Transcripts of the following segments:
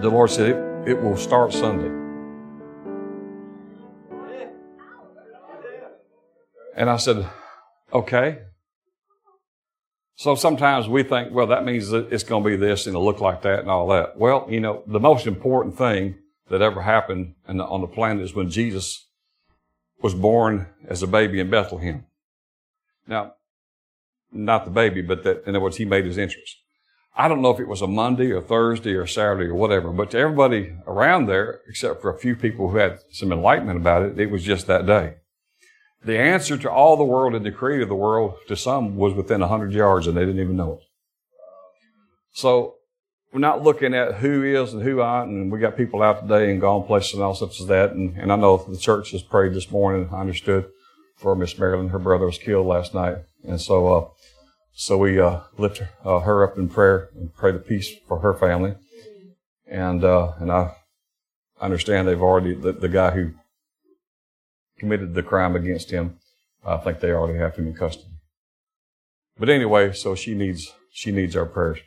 The Lord said it, it will start Sunday. And I said, okay. So sometimes we think, well, that means that it's going to be this and it'll look like that and all that. Well, you know, the most important thing that ever happened on the planet is when Jesus was born as a baby in Bethlehem. Now, not the baby, but that, in other words, he made his entrance. I don't know if it was a Monday or Thursday or Saturday or whatever, but to everybody around there, except for a few people who had some enlightenment about it, it was just that day. The answer to all the world and the creator of the world to some was within a hundred yards and they didn't even know it. So we're not looking at who is and who aren't, and we got people out today and gone places and all such as that. And, and I know the church has prayed this morning. I understood for Miss Marilyn, her brother was killed last night, and so uh, so we uh, lift her, uh, her, up in prayer and pray the peace for her family. And uh, and I understand they've already the, the, guy who committed the crime against him. I think they already have him in custody. But anyway, so she needs she needs our prayers.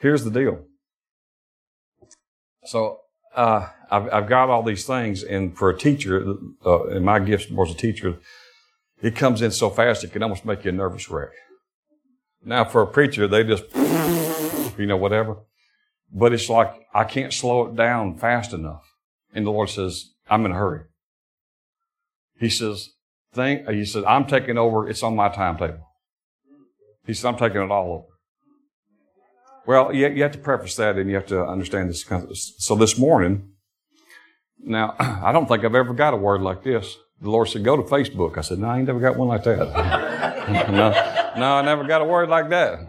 Here's the deal. So uh, I've, I've got all these things, and for a teacher, uh, and my gift was a teacher, it comes in so fast it can almost make you a nervous wreck. Now, for a preacher, they just, you know, whatever. But it's like, I can't slow it down fast enough. And the Lord says, I'm in a hurry. He says, think, he says, I'm taking over. It's on my timetable. He said, I'm taking it all over. Well, you, you have to preface that and you have to understand this. So this morning, now, I don't think I've ever got a word like this. The Lord said, go to Facebook. I said, no, I ain't never got one like that. no. No, I never got a word like that.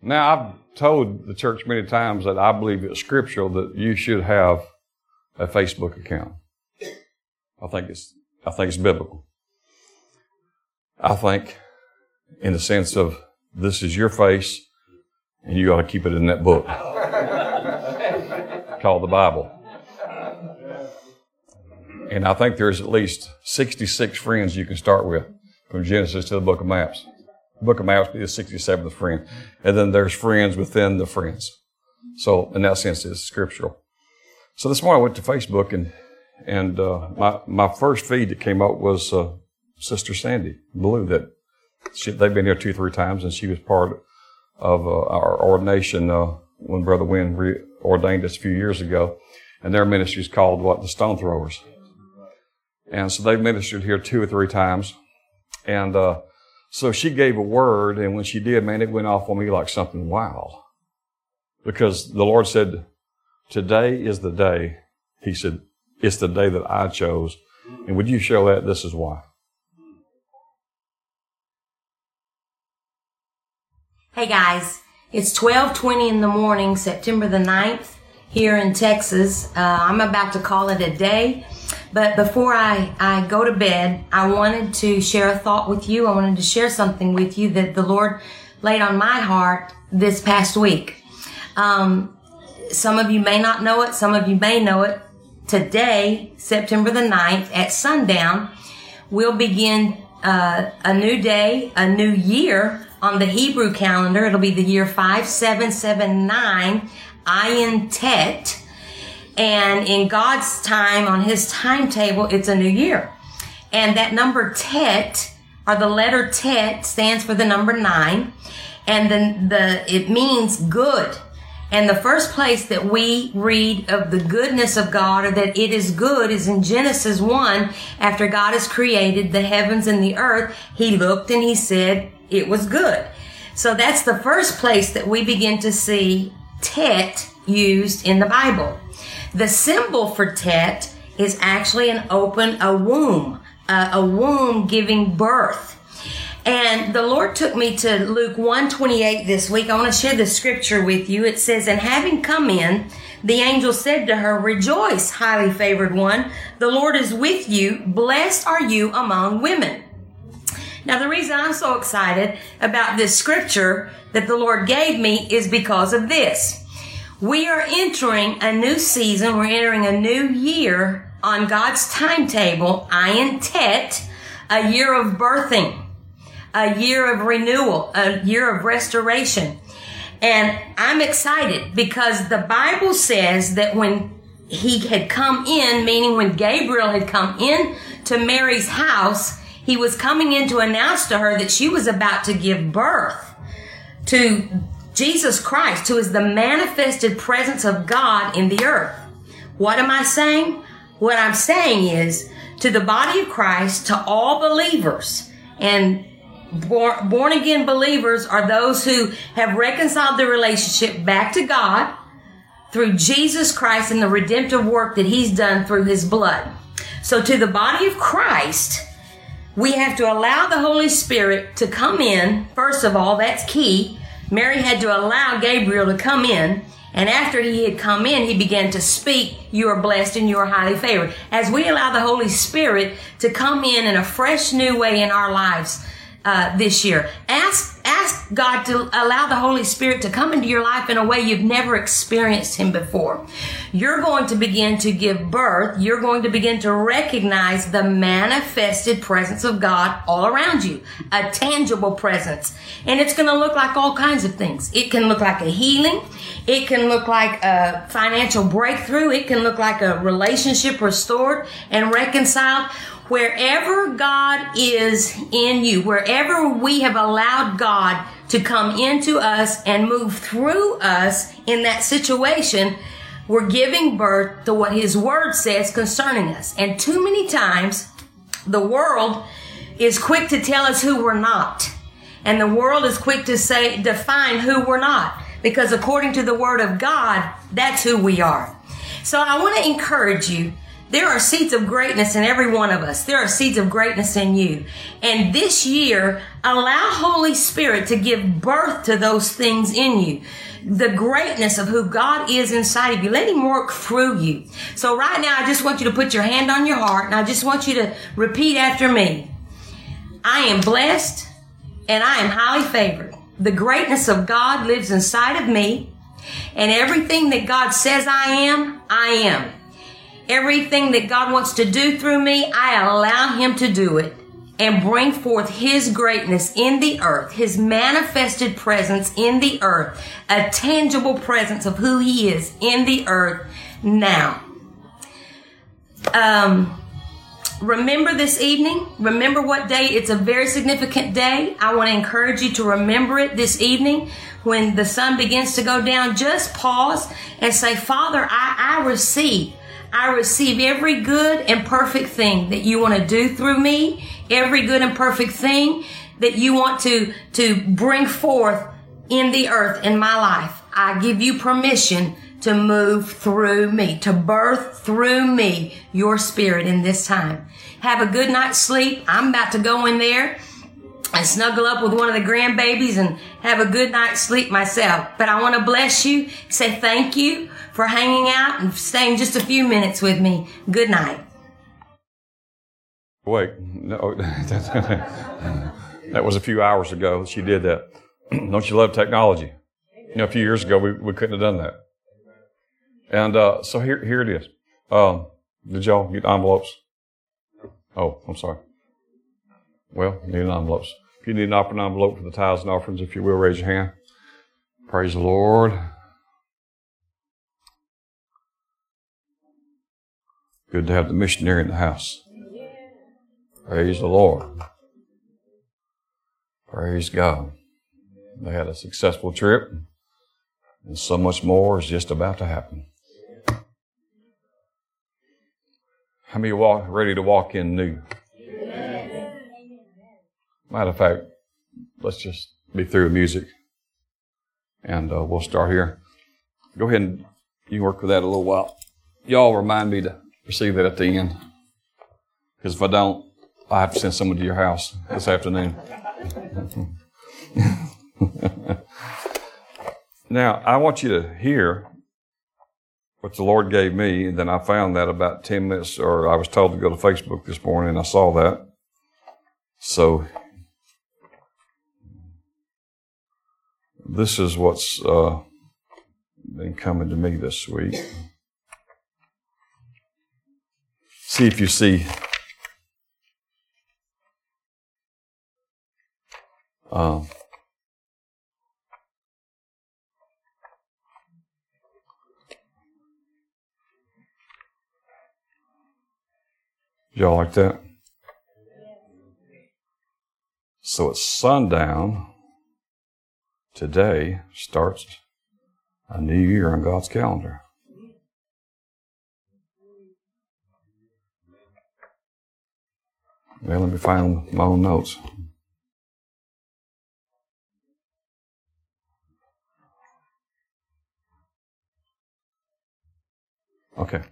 Now, I've told the church many times that I believe it's scriptural that you should have a Facebook account. I think it's, I think it's biblical. I think in the sense of this is your face and you ought to keep it in that book called the Bible. And I think there's at least 66 friends you can start with from Genesis to the book of maps. The book of maps be the 67th friend. And then there's friends within the friends. So in that sense, it's scriptural. So this morning I went to Facebook and, and, uh, my, my first feed that came up was, uh, Sister Sandy Blue that she, they've been here two, three times and she was part of, uh, our ordination, uh, when Brother Wynn re- ordained us a few years ago. And their ministry is called what? The Stone Throwers. And so they've ministered here two or three times. And uh, so she gave a word, and when she did, man, it went off on me like something wild. Because the Lord said, Today is the day. He said, It's the day that I chose. And would you show that? This is why. Hey guys, it's 12:20 in the morning, September the 9th, here in Texas. Uh, I'm about to call it a day. But before I, I go to bed, I wanted to share a thought with you. I wanted to share something with you that the Lord laid on my heart this past week. Um, some of you may not know it. Some of you may know it. Today, September the 9th at sundown, we'll begin uh, a new day, a new year on the Hebrew calendar. It'll be the year 5779 Ayin Tet. And in God's time, on His timetable, it's a new year. And that number Tet, or the letter Tet, stands for the number nine. And then the, it means good. And the first place that we read of the goodness of God or that it is good is in Genesis 1. After God has created the heavens and the earth, He looked and He said it was good. So that's the first place that we begin to see Tet used in the Bible. The symbol for Tet is actually an open, a womb, a womb giving birth. And the Lord took me to Luke 128 this week. I want to share the scripture with you. It says, And having come in, the angel said to her, Rejoice, highly favored one. The Lord is with you. Blessed are you among women. Now, the reason I'm so excited about this scripture that the Lord gave me is because of this. We are entering a new season. We're entering a new year on God's timetable, Ayin Tet, a year of birthing, a year of renewal, a year of restoration. And I'm excited because the Bible says that when he had come in, meaning when Gabriel had come in to Mary's house, he was coming in to announce to her that she was about to give birth to Jesus Christ, who is the manifested presence of God in the earth. What am I saying? What I'm saying is to the body of Christ, to all believers, and born, born again believers are those who have reconciled their relationship back to God through Jesus Christ and the redemptive work that he's done through his blood. So to the body of Christ, we have to allow the Holy Spirit to come in. First of all, that's key. Mary had to allow Gabriel to come in. And after he had come in, he began to speak, you are blessed and you are highly favored. As we allow the Holy Spirit to come in in a fresh new way in our lives, uh, this year. Ask, God to allow the Holy Spirit to come into your life in a way you've never experienced Him before. You're going to begin to give birth. You're going to begin to recognize the manifested presence of God all around you. A tangible presence. And it's going to look like all kinds of things. It can look like a healing. It can look like a financial breakthrough. It can look like a relationship restored and reconciled wherever God is in you, wherever we have allowed God to come into us and move through us in that situation, we're giving birth to what His Word says concerning us. And too many times, the world is quick to tell us who we're not. And the world is quick to say, define who we're not. Because according to the Word of God, that's who we are. So I want to encourage you there are seeds of greatness in every one of us. There are seeds of greatness in you. And this year, allow Holy Spirit to give birth to those things in you. The greatness of who God is inside of you. Let Him work through you. So right now, I just want you to put your hand on your heart and I just want you to repeat after me. I am blessed and I am highly favored. The greatness of God lives inside of me and everything that God says I am, I am. Everything that God wants to do through me, I allow Him to do it and bring forth His greatness in the earth, His manifested presence in the earth, a tangible presence of who He is in the earth now. Um, remember this evening. Remember what day. It's a very significant day. I want to encourage you to remember it this evening when the sun begins to go down. Just pause and say, Father, I, I receive I receive every good and perfect thing that you want to do through me, every good and perfect thing that you want to, to bring forth in the earth in my life. I give you permission to move through me, to birth through me your spirit in this time. Have a good night's sleep. I'm about to go in there and snuggle up with one of the grandbabies and have a good night's sleep myself. But I want to bless you, say thank you for hanging out and staying just a few minutes with me. Good night. Wait, no, that was a few hours ago. She did that. Don't you love technology? You know, a few years ago, we, we couldn't have done that. And uh, so here, here it is. Um, did y'all get envelopes? Oh, I'm sorry. Well, need envelopes. If you need an offering envelope for the tithes and offerings, if you will, raise your hand. Praise the Lord. Good to have the missionary in the house. Praise the Lord. Praise God. They had a successful trip, and so much more is just about to happen. How many walk ready to walk in new? Matter of fact, let's just be through music, and uh, we'll start here. Go ahead and you work with that a little while. Y'all remind me to receive that at the end. Because if I don't, I have to send someone to your house this afternoon. now, I want you to hear what the Lord gave me, and then I found that about 10 minutes, or I was told to go to Facebook this morning, and I saw that. So, this is what's uh, been coming to me this week. See if you see. Um, Y'all like that? So it's sundown. Today starts a new year on God's calendar. Well, let me find my own notes. Okay.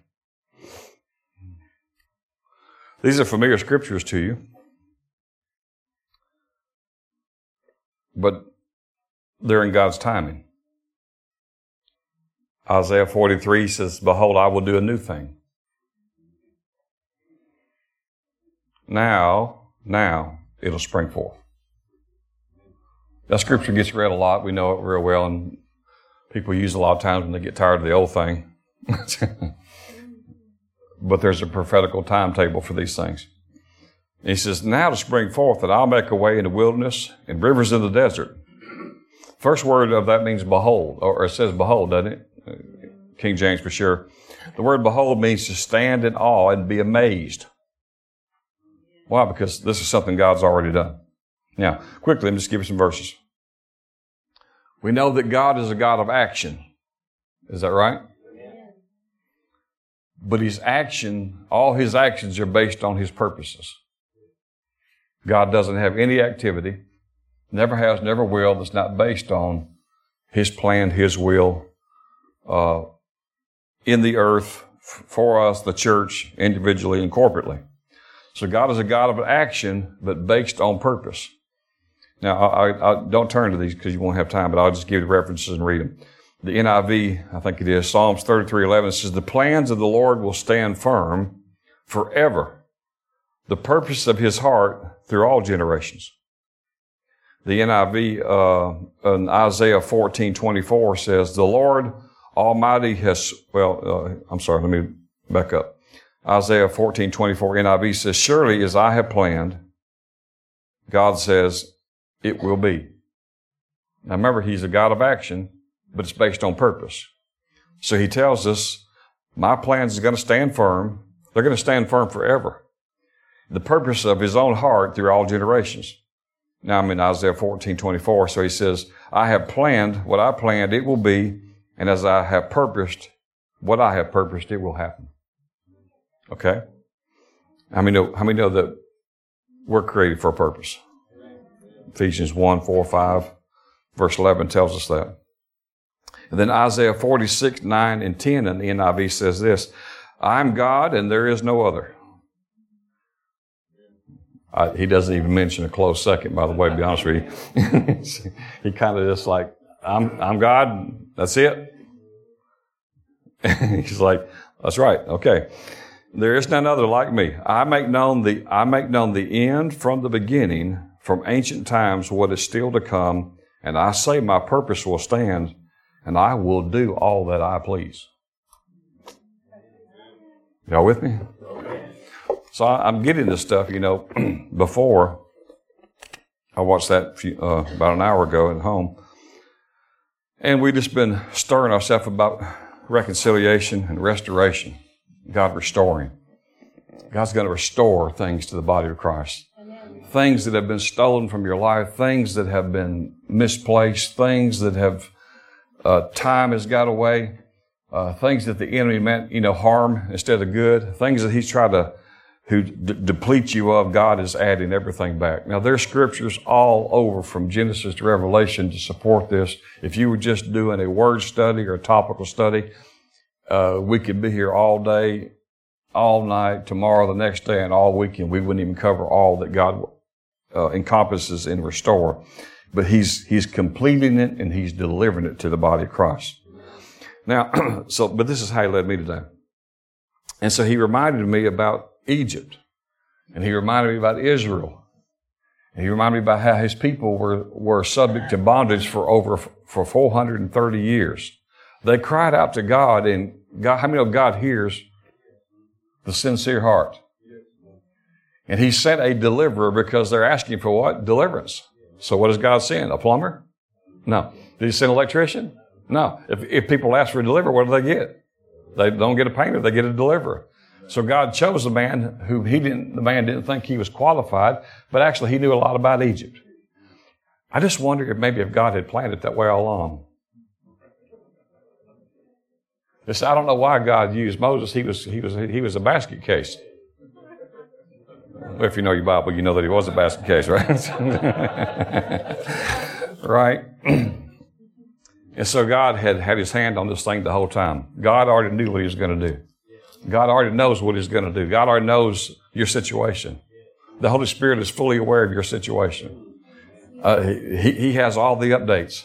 These are familiar scriptures to you. But they're in God's timing. Isaiah 43 says, Behold, I will do a new thing. Now, now, it'll spring forth. That scripture gets read a lot. We know it real well, and people use it a lot of times when they get tired of the old thing. but there's a prophetical timetable for these things. And he says, Now to spring forth, that I'll make a way in the wilderness and rivers in the desert. First word of that means behold, or it says behold, doesn't it? King James for sure. The word behold means to stand in awe and be amazed. Why? Because this is something God's already done. Now, quickly, let me just give you some verses. We know that God is a God of action. Is that right? But his action, all his actions are based on his purposes. God doesn't have any activity, never has, never will, that's not based on his plan, his will, uh, in the earth for us, the church, individually and corporately. So God is a God of action, but based on purpose. Now, I, I, I don't turn to these because you won't have time, but I'll just give you the references and read them the NIV, I think it is, Psalms 33 11 says, The plans of the Lord will stand firm forever, the purpose of his heart through all generations. The NIV uh, in Isaiah 14 24 says, The Lord Almighty has, well, uh, I'm sorry, let me back up. Isaiah 14 24 NIV says, Surely as I have planned, God says, it will be. Now remember, He's a God of action but it's based on purpose. So he tells us, my plans is going to stand firm. They're going to stand firm forever. The purpose of his own heart through all generations. Now I'm in Isaiah 14, 24. So he says, I have planned what I planned, it will be. And as I have purposed what I have purposed, it will happen. Okay? How many know, how many know that we're created for a purpose? Ephesians 1, 4, 5, verse 11 tells us that. And then Isaiah 46, 9 and 10 in the NIV says this, I'm God and there is no other. I, he doesn't even mention a close second, by the way, to be honest with you. he kind of just like, I'm, I'm God. That's it. He's like, that's right. Okay. There is none other like me. I make known the, I make known the end from the beginning, from ancient times, what is still to come. And I say my purpose will stand and I will do all that I please. Y'all with me? So I'm getting this stuff, you know, before I watched that few, uh, about an hour ago at home. And we've just been stirring ourselves about reconciliation and restoration. God restoring. God's going to restore things to the body of Christ. Amen. Things that have been stolen from your life, things that have been misplaced, things that have uh, time has got away. Uh, things that the enemy meant, you know, harm instead of good. Things that he's tried to who d- deplete you of, God is adding everything back. Now, there's scriptures all over from Genesis to Revelation to support this. If you were just doing a word study or a topical study, uh, we could be here all day, all night, tomorrow, the next day, and all weekend. We wouldn't even cover all that God uh, encompasses and restore. But he's, he's completing it and he's delivering it to the body of Christ. Now, so, but this is how he led me today. And so he reminded me about Egypt. And he reminded me about Israel. And he reminded me about how his people were, were subject to bondage for over, for 430 years. They cried out to God and God, how many of God hears the sincere heart? And he sent a deliverer because they're asking for what? Deliverance. So what does God send? A plumber? No. Did he send an electrician? No. If, if people ask for a deliverer, what do they get? They don't get a painter, they get a deliverer. So God chose a man who he didn't, the man didn't think he was qualified, but actually he knew a lot about Egypt. I just wonder if maybe if God had planned it that way all along. This, I don't know why God used Moses. He was, he was, he was a basket case. If you know your Bible, you know that he was a basket case, right? right? and so God had had his hand on this thing the whole time. God already knew what he was going to do. God already knows what he's going to do. God already knows your situation. The Holy Spirit is fully aware of your situation. Uh, he, he has all the updates.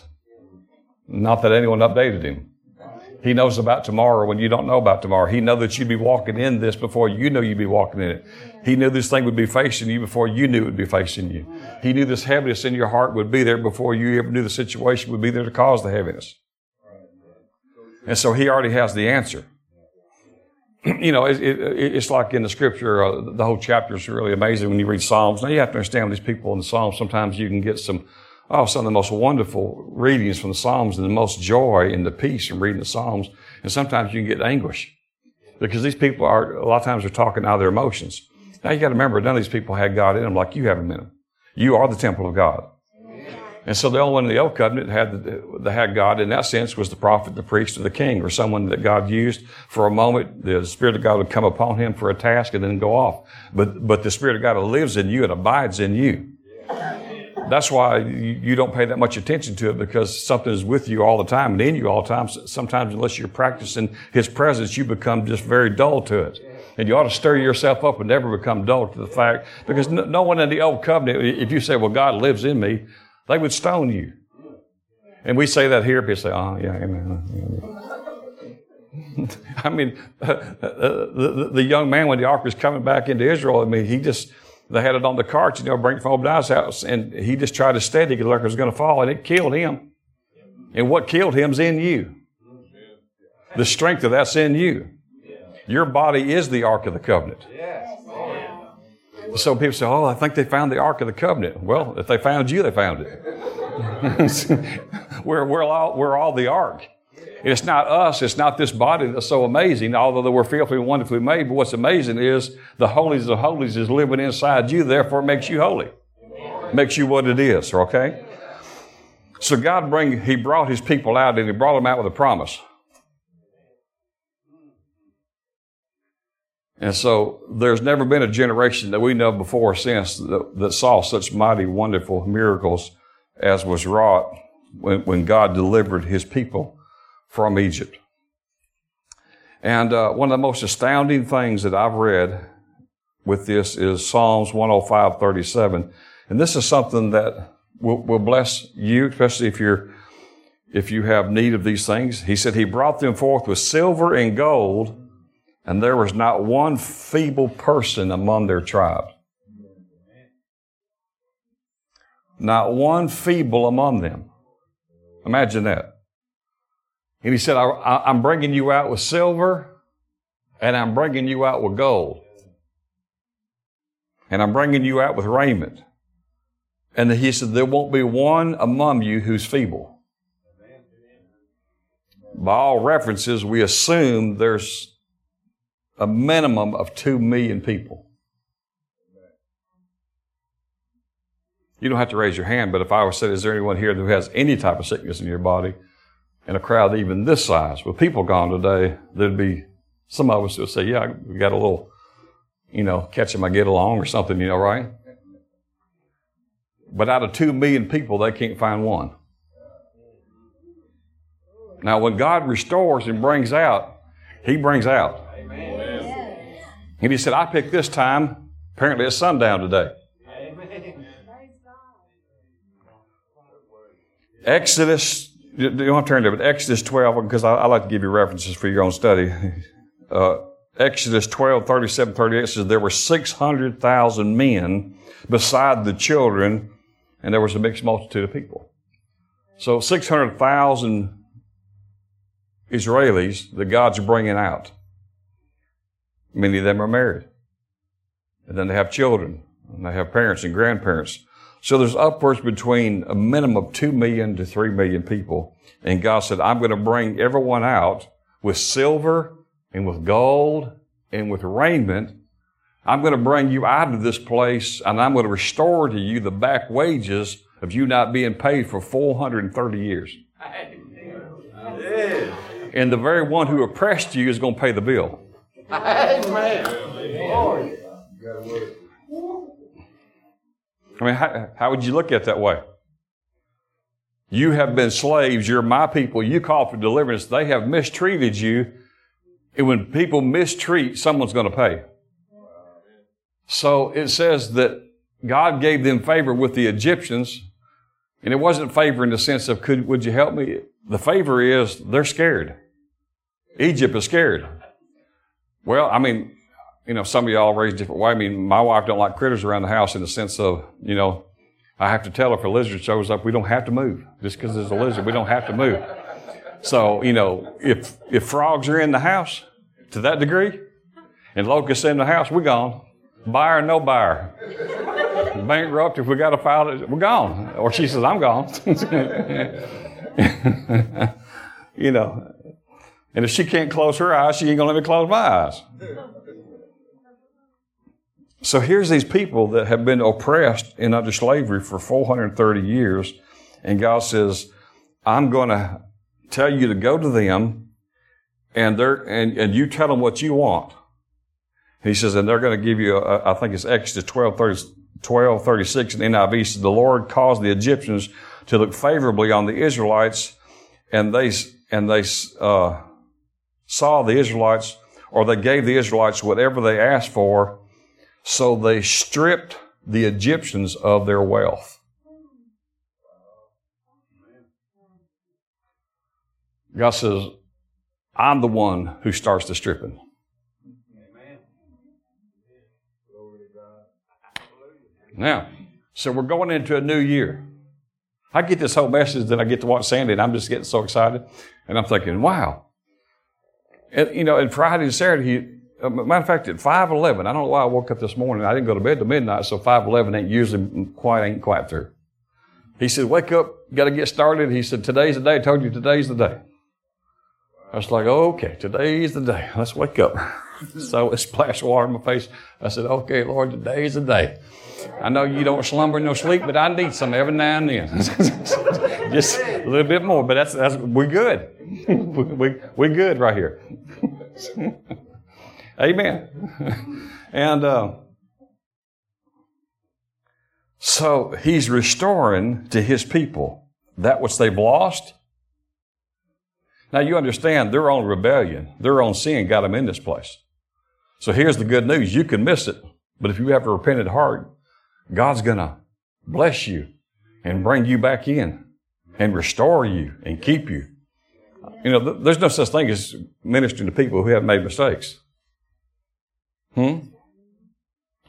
Not that anyone updated him. He knows about tomorrow when you don't know about tomorrow. He knew that you'd be walking in this before you knew you'd be walking in it. He knew this thing would be facing you before you knew it would be facing you. He knew this heaviness in your heart would be there before you ever knew the situation would be there to cause the heaviness. And so he already has the answer. you know, it, it, it's like in the scripture, uh, the whole chapter is really amazing when you read Psalms. Now you have to understand these people in the Psalms, sometimes you can get some Oh, some of the most wonderful readings from the Psalms and the most joy and the peace in reading the Psalms. And sometimes you can get anguish because these people are, a lot of times they're talking out of their emotions. Now you got to remember, none of these people had God in them like you have in them. You are the temple of God. And so the only one in the old covenant had that had God in that sense was the prophet, the priest, or the king, or someone that God used for a moment. The Spirit of God would come upon him for a task and then go off. But but the Spirit of God lives in you and abides in you that's why you don't pay that much attention to it because something is with you all the time and in you all the time. Sometimes, unless you're practicing His presence, you become just very dull to it. And you ought to stir yourself up and never become dull to the fact because no one in the old covenant, if you say, well, God lives in me, they would stone you. And we say that here, people say, oh, yeah, amen. I mean, uh, uh, the, the, young man, when the ark was coming back into Israel, I mean, he just, they had it on the cart, you know, bring it from Obadiah's house, and he just tried to steady it like it was going to fall, and it killed him. And what killed him's in you. The strength of that's in you. Your body is the Ark of the Covenant. So people say, "Oh, I think they found the Ark of the Covenant." Well, if they found you, they found it. we're, we're all we're all the Ark. It's not us, it's not this body that's so amazing, although we're fearfully and wonderfully made. But what's amazing is the holies of holies is living inside you, therefore it makes you holy. Makes you what it is, okay? So God bring, He brought His people out and He brought them out with a promise. And so there's never been a generation that we know before or since that, that, saw such mighty, wonderful miracles as was wrought when, when God delivered His people from Egypt. And uh, one of the most astounding things that I've read with this is Psalms 105, 37. And this is something that will, will bless you, especially if you're if you have need of these things. He said, He brought them forth with silver and gold, and there was not one feeble person among their tribe. Not one feeble among them. Imagine that. And he said, I, am bringing you out with silver and I'm bringing you out with gold. And I'm bringing you out with raiment. And he said, there won't be one among you who's feeble. By all references, we assume there's a minimum of two million people. You don't have to raise your hand, but if I were to say, is there anyone here who has any type of sickness in your body? in a crowd even this size, with people gone today, there'd be some of us would say, "Yeah, we got a little, you know, catch them I get along or something," you know, right? But out of two million people, they can't find one. Now, when God restores and brings out, He brings out. Amen. Amen. And he said, I picked this time. Apparently it's sundown today. Amen. Exodus, you don't have to turn there, but Exodus 12, because I, I like to give you references for your own study. Uh, Exodus 12, 37, 38 says, There were 600,000 men beside the children, and there was a mixed multitude of people. So 600,000 Israelis that God's bringing out. Many of them are married. And then they have children, and they have parents and grandparents. So there's upwards between a minimum of 2 million to 3 million people. And God said, I'm going to bring everyone out with silver and with gold and with raiment. I'm going to bring you out of this place and I'm going to restore to you the back wages of you not being paid for 430 years. And the very one who oppressed you is going to pay the bill. Amen. I mean, how, how would you look at it that way? You have been slaves. You're my people. You call for deliverance. They have mistreated you. And when people mistreat, someone's going to pay. So it says that God gave them favor with the Egyptians. And it wasn't favor in the sense of, could, would you help me? The favor is they're scared. Egypt is scared. Well, I mean, you know, some of y'all raised different way. I mean, my wife don't like critters around the house in the sense of, you know, I have to tell her if a lizard shows up, we don't have to move. Just because there's a lizard, we don't have to move. So, you know, if, if frogs are in the house to that degree and locusts in the house, we're gone. Buyer, no buyer. Bankrupt, if we got to file it, we're gone. Or she says, I'm gone. you know, and if she can't close her eyes, she ain't going to let me close my eyes. So here's these people that have been oppressed and under slavery for 430 years. And God says, I'm going to tell you to go to them and they're, and, and you tell them what you want. He says, and they're going to give you, a, I think it's Exodus 12, 30, 12, 36 in NIV says, the Lord caused the Egyptians to look favorably on the Israelites and they, and they, uh, saw the Israelites or they gave the Israelites whatever they asked for so they stripped the Egyptians of their wealth. God says, I'm the one who starts the stripping. Now, so we're going into a new year. I get this whole message that I get to watch Sandy, and I'm just getting so excited. And I'm thinking, wow. And, you know, and Friday and Saturday, uh, matter of fact, at 5:11, I don't know why I woke up this morning. I didn't go to bed till midnight, so 5:11 ain't usually quite ain't quite through. He said, "Wake up, got to get started." He said, "Today's the day." I told you today's the day. I was like, "Okay, today's the day. Let's wake up." so it splashed water in my face. I said, "Okay, Lord, today's the day." I know you don't slumber no sleep, but I need some every now and then. Just a little bit more, but that's that's we're good. we, we we good right here. Amen. and uh, so he's restoring to his people that which they've lost. Now you understand their own rebellion, their own sin got them in this place. So here's the good news. You can miss it, but if you have a repentant heart, God's gonna bless you and bring you back in and restore you and keep you. You know, there's no such thing as ministering to people who have made mistakes. Hmm?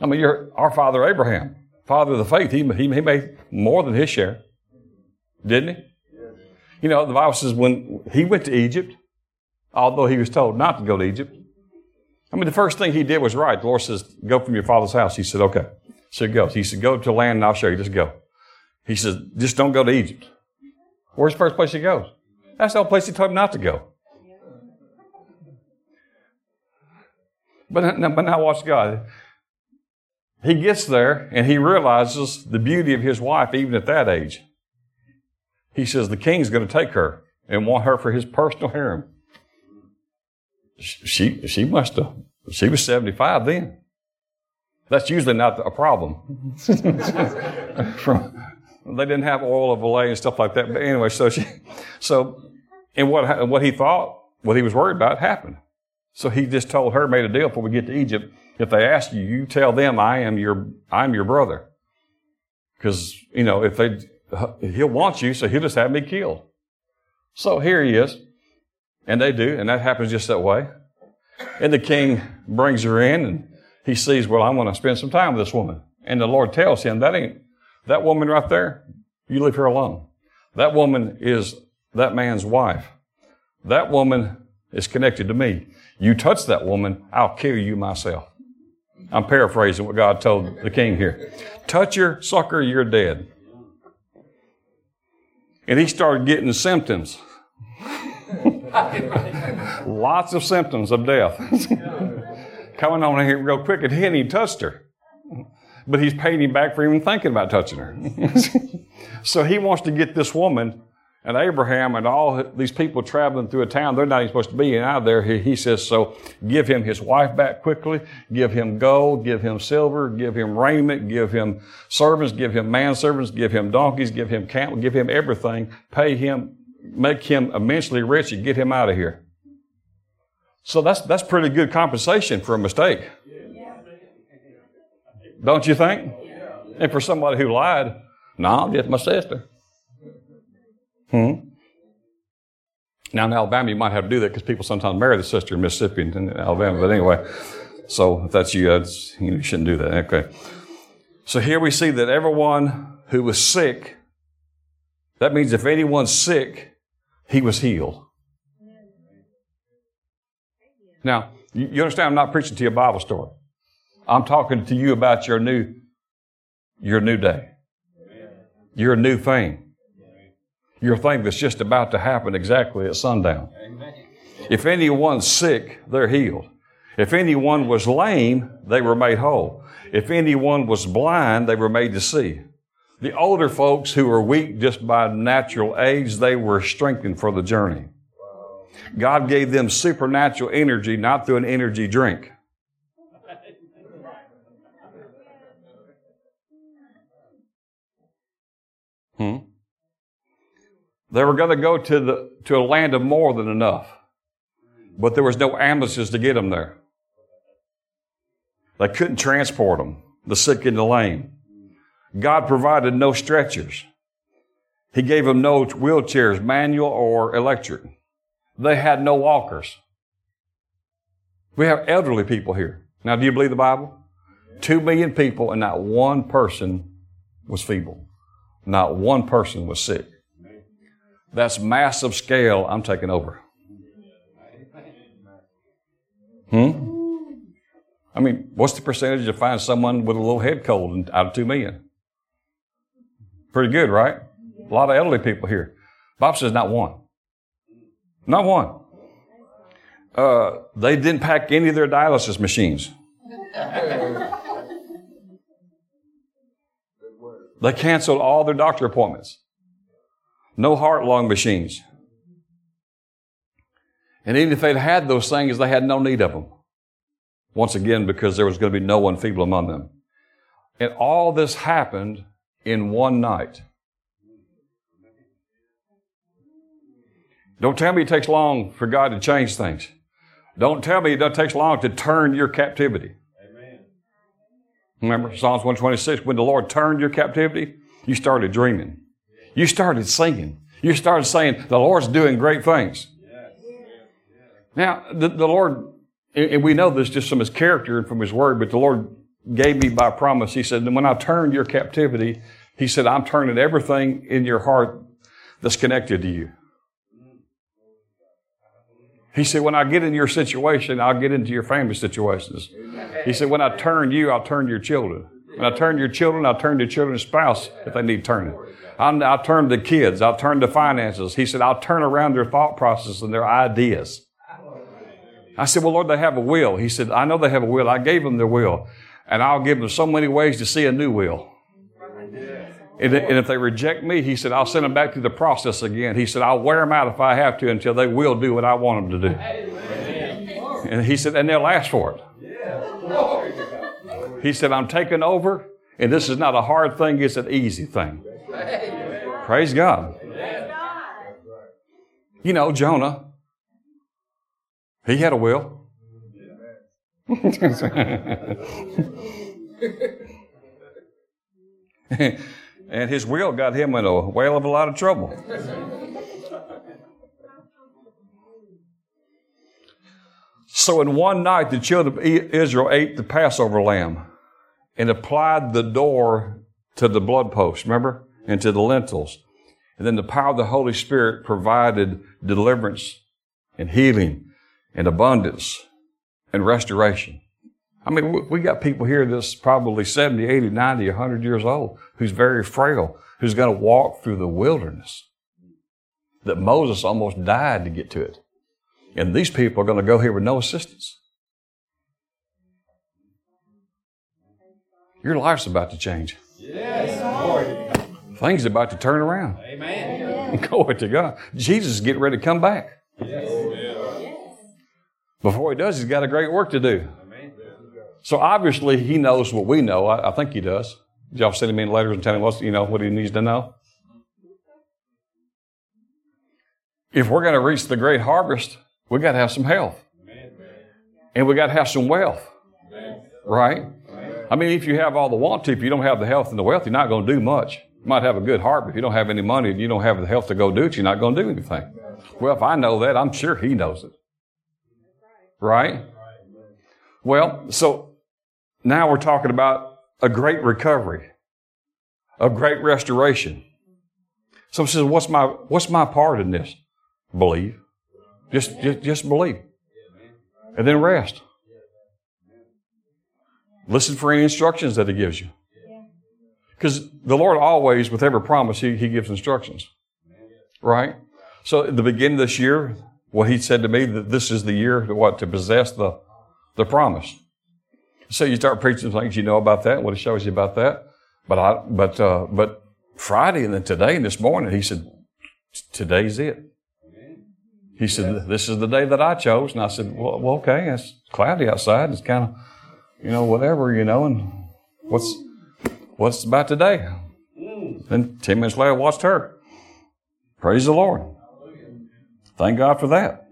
I mean, you're our father Abraham, father of the faith. He, he, he made more than his share, didn't he? You know, the Bible says when he went to Egypt, although he was told not to go to Egypt, I mean, the first thing he did was right. The Lord says, Go from your father's house. He said, Okay. So he goes. He said, Go to land and I'll show you. Just go. He says, Just don't go to Egypt. Where's the first place he goes? That's the only place he told him not to go. But, but now watch God. He gets there and he realizes the beauty of his wife even at that age. He says the king's going to take her and want her for his personal harem. She, she must have, she was 75 then. That's usually not a problem. From, they didn't have oil of Olay and stuff like that. But anyway, so she, so, and what, what he thought, what he was worried about happened. So he just told her, made a deal before we get to Egypt. If they ask you, you tell them I am your, I'm your brother. Cause, you know, if they, he'll want you, so he'll just have me killed. So here he is. And they do, and that happens just that way. And the king brings her in and he sees, well, I'm going to spend some time with this woman. And the Lord tells him, that ain't, that woman right there, you leave her alone. That woman is that man's wife. That woman is connected to me. You touch that woman, I'll kill you myself. I'm paraphrasing what God told the king here. Touch her, sucker, you're dead. And he started getting symptoms. Lots of symptoms of death. Coming on here real quick, and he touched her. But he's paying him back for even thinking about touching her. so he wants to get this woman and Abraham and all these people traveling through a town they're not even supposed to be in out there. He, he says, so give him his wife back quickly, give him gold, give him silver, give him raiment, give him servants, give him manservants, give him donkeys, give him camel, give him everything, pay him, make him immensely rich and get him out of here. So that's, that's pretty good compensation for a mistake. Don't you think? And for somebody who lied, no, nah, just my sister. Hmm? Now in Alabama, you might have to do that because people sometimes marry the sister in Mississippi and in Alabama. But anyway, so if that's you, that's, you shouldn't do that. Okay. So here we see that everyone who was sick, that means if anyone's sick, he was healed. Now, you understand I'm not preaching to you a Bible story. I'm talking to you about your new, your new day. Your new thing your thing that's just about to happen exactly at sundown. If anyone's sick, they're healed. If anyone was lame, they were made whole. If anyone was blind, they were made to see. The older folks who were weak just by natural age, they were strengthened for the journey. God gave them supernatural energy, not through an energy drink. Hmm? They were going to go to the, to a land of more than enough. But there was no ambulances to get them there. They couldn't transport them, the sick and the lame. God provided no stretchers. He gave them no wheelchairs, manual or electric. They had no walkers. We have elderly people here. Now, do you believe the Bible? Two million people and not one person was feeble. Not one person was sick. That's massive scale. I'm taking over. Hmm? I mean, what's the percentage to find someone with a little head cold out of two million? Pretty good, right? A lot of elderly people here. Bob says not one. Not one. Uh, they didn't pack any of their dialysis machines. they canceled all their doctor appointments. No heart lung machines. And even if they'd had those things, they had no need of them. Once again, because there was going to be no one feeble among them. And all this happened in one night. Don't tell me it takes long for God to change things. Don't tell me it takes long to turn your captivity. Remember Psalms 126, when the Lord turned your captivity, you started dreaming. You started singing. You started saying, the Lord's doing great things. Now, the, the Lord, and we know this just from His character and from His Word, but the Lord gave me by promise. He said, when I turned your captivity, He said, I'm turning everything in your heart that's connected to you. He said, when I get in your situation, I'll get into your family situations. He said, when I turn you, I'll turn your children. When I turn your children, I'll turn your children's spouse if they need turning. I'll, I'll turn the kids. I'll turn the finances. He said, I'll turn around their thought process and their ideas. I said, well, Lord, they have a will. He said, I know they have a will. I gave them their will. And I'll give them so many ways to see a new will. And, and if they reject me, he said, I'll send them back through the process again. He said, I'll wear them out if I have to until they will do what I want them to do. And he said, and they'll ask for it. He said, I'm taking over, and this is not a hard thing, it's an easy thing. Praise God. You know, Jonah, he had a will. And his will got him in a whale of a lot of trouble. So in one night, the children of Israel ate the Passover lamb and applied the door to the blood post, remember? And to the lintels. And then the power of the Holy Spirit provided deliverance and healing and abundance and restoration. I mean, we got people here that's probably 70, 80, 90, 100 years old who's very frail, who's going to walk through the wilderness that Moses almost died to get to it. And these people are going to go here with no assistance. Your life's about to change. Yes. Lord. Things are about to turn around. Amen. Glory to God. Jesus is getting ready to come back. Yes. Before he does, he's got a great work to do. So obviously he knows what we know. I, I think he does. Y'all send him in letters and tell him what you know what he needs to know. If we're going to reach the great harvest, we got to have some health. And we got to have some wealth. Right? I mean, if you have all the want to, if you don't have the health and the wealth, you're not going to do much. You might have a good heart, but if you don't have any money and you don't have the health to go do it, you're not going to do anything. Well, if I know that, I'm sure he knows it. Right? Well, so now we're talking about a great recovery, a great restoration. Someone says, what's my, what's my part in this? Believe. Just, just, just believe. And then rest. Listen for any instructions that He gives you. Because the Lord always, with every promise, He, he gives instructions. Right? So at the beginning of this year, what He said to me, that this is the year to what? To possess the, the promise. So you start preaching things you know about that, what He shows you about that. But I, but, uh, but Friday and then today and this morning, He said, today's it. He said, This is the day that I chose. And I said, Well, well okay, it's cloudy outside. It's kind of, you know, whatever, you know, and what's what's about today? And 10 minutes later, I watched her. Praise the Lord. Thank God for that.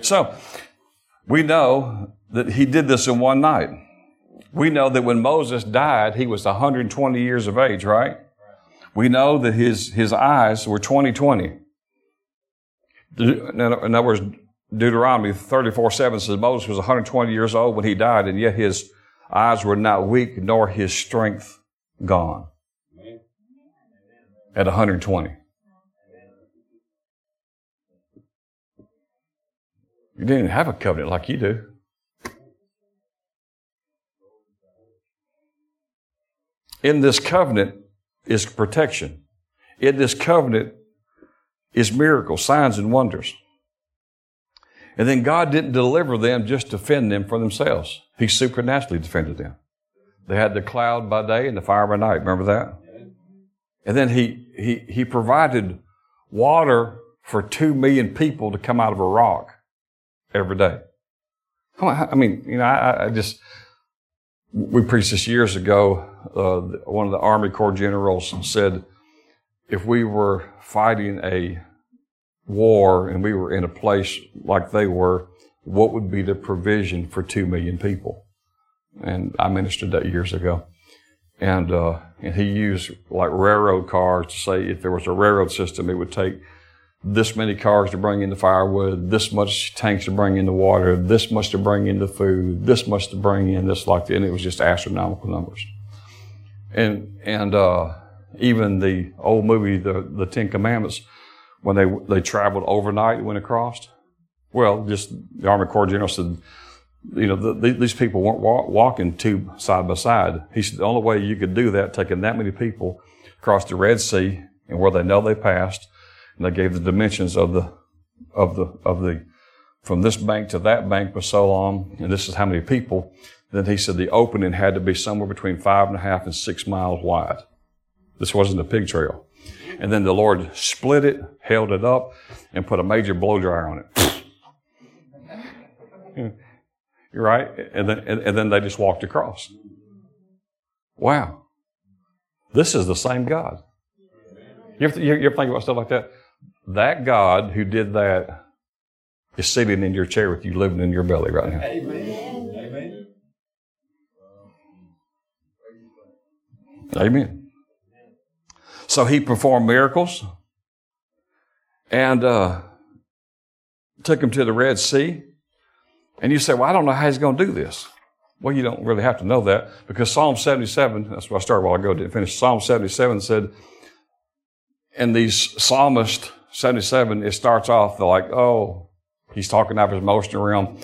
So, we know that he did this in one night. We know that when Moses died, he was 120 years of age, right? We know that his, his eyes were 20 20. In other words, Deuteronomy 34 7 says Moses was 120 years old when he died, and yet his eyes were not weak, nor his strength gone. At 120. You didn't have a covenant like you do. In this covenant is protection. In this covenant is miracles, signs, and wonders. And then God didn't deliver them just to defend them for themselves. He supernaturally defended them. They had the cloud by day and the fire by night. Remember that? And then he, he, he provided water for two million people to come out of a rock every day. I mean, you know, I, I just, we preached this years ago. Uh, one of the Army Corps generals said, if we were fighting a war and we were in a place like they were, what would be the provision for two million people? And I ministered that years ago. And, uh, and he used like railroad cars to say if there was a railroad system, it would take this many cars to bring in the firewood, this much tanks to bring in the water, this much to bring in the food, this much to bring in this like that. And it was just astronomical numbers. And, and, uh, even the old movie, the, the Ten Commandments, when they, they traveled overnight, and went across. Well, just the Army Corps General said, you know, the, the, these people weren't walk, walking two side by side. He said the only way you could do that, taking that many people across the Red Sea and where they know they passed, and they gave the dimensions of the, of the, of the, from this bank to that bank was so long, and this is how many people. Then he said the opening had to be somewhere between five and a half and six miles wide. This wasn't a pig trail. And then the Lord split it, held it up, and put a major blow dryer on it. You're right? And then, and, and then they just walked across. Wow. This is the same God. You ever, you about stuff like that? That God who did that is sitting in your chair with you, living in your belly right now. Amen. Amen. So he performed miracles and uh, took him to the Red Sea. And you say, well, I don't know how he's going to do this. Well, you don't really have to know that because Psalm 77, that's where I started a while ago, didn't finish. Psalm 77 said, in these psalmist 77, it starts off like, oh, he's talking out of his emotional realm.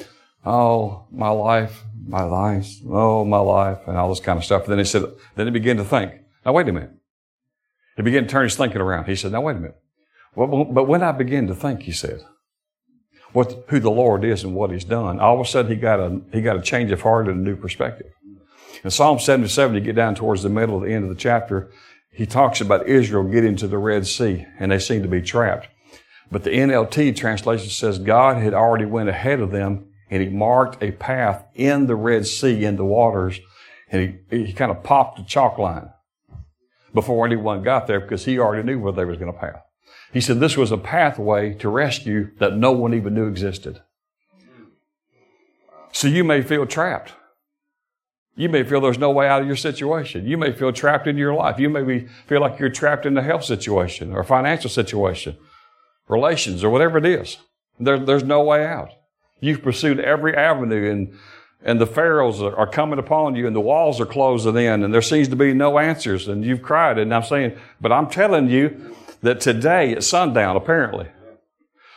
Oh, my life, my life, oh, my life, and all this kind of stuff. And then he said, then he began to think, now wait a minute. He began to turn his thinking around. He said, now wait a minute. Well, but when I begin to think, he said, what, who the Lord is and what He's done, all of a sudden he got a, he got a change of heart and a new perspective. In Psalm 77, you get down towards the middle of the end of the chapter, he talks about Israel getting to the Red Sea and they seem to be trapped. But the NLT translation says God had already went ahead of them and he marked a path in the Red Sea, in the waters, and he, he kind of popped the chalk line before anyone got there because he already knew where they was going to pass. He said this was a pathway to rescue that no one even knew existed. So you may feel trapped. You may feel there's no way out of your situation. You may feel trapped in your life. You may be, feel like you're trapped in a health situation or financial situation, relations or whatever it is. There, there's no way out. You've pursued every avenue and, and the pharaohs are, coming upon you and the walls are closing in and there seems to be no answers and you've cried. And I'm saying, but I'm telling you, that today at sundown, apparently,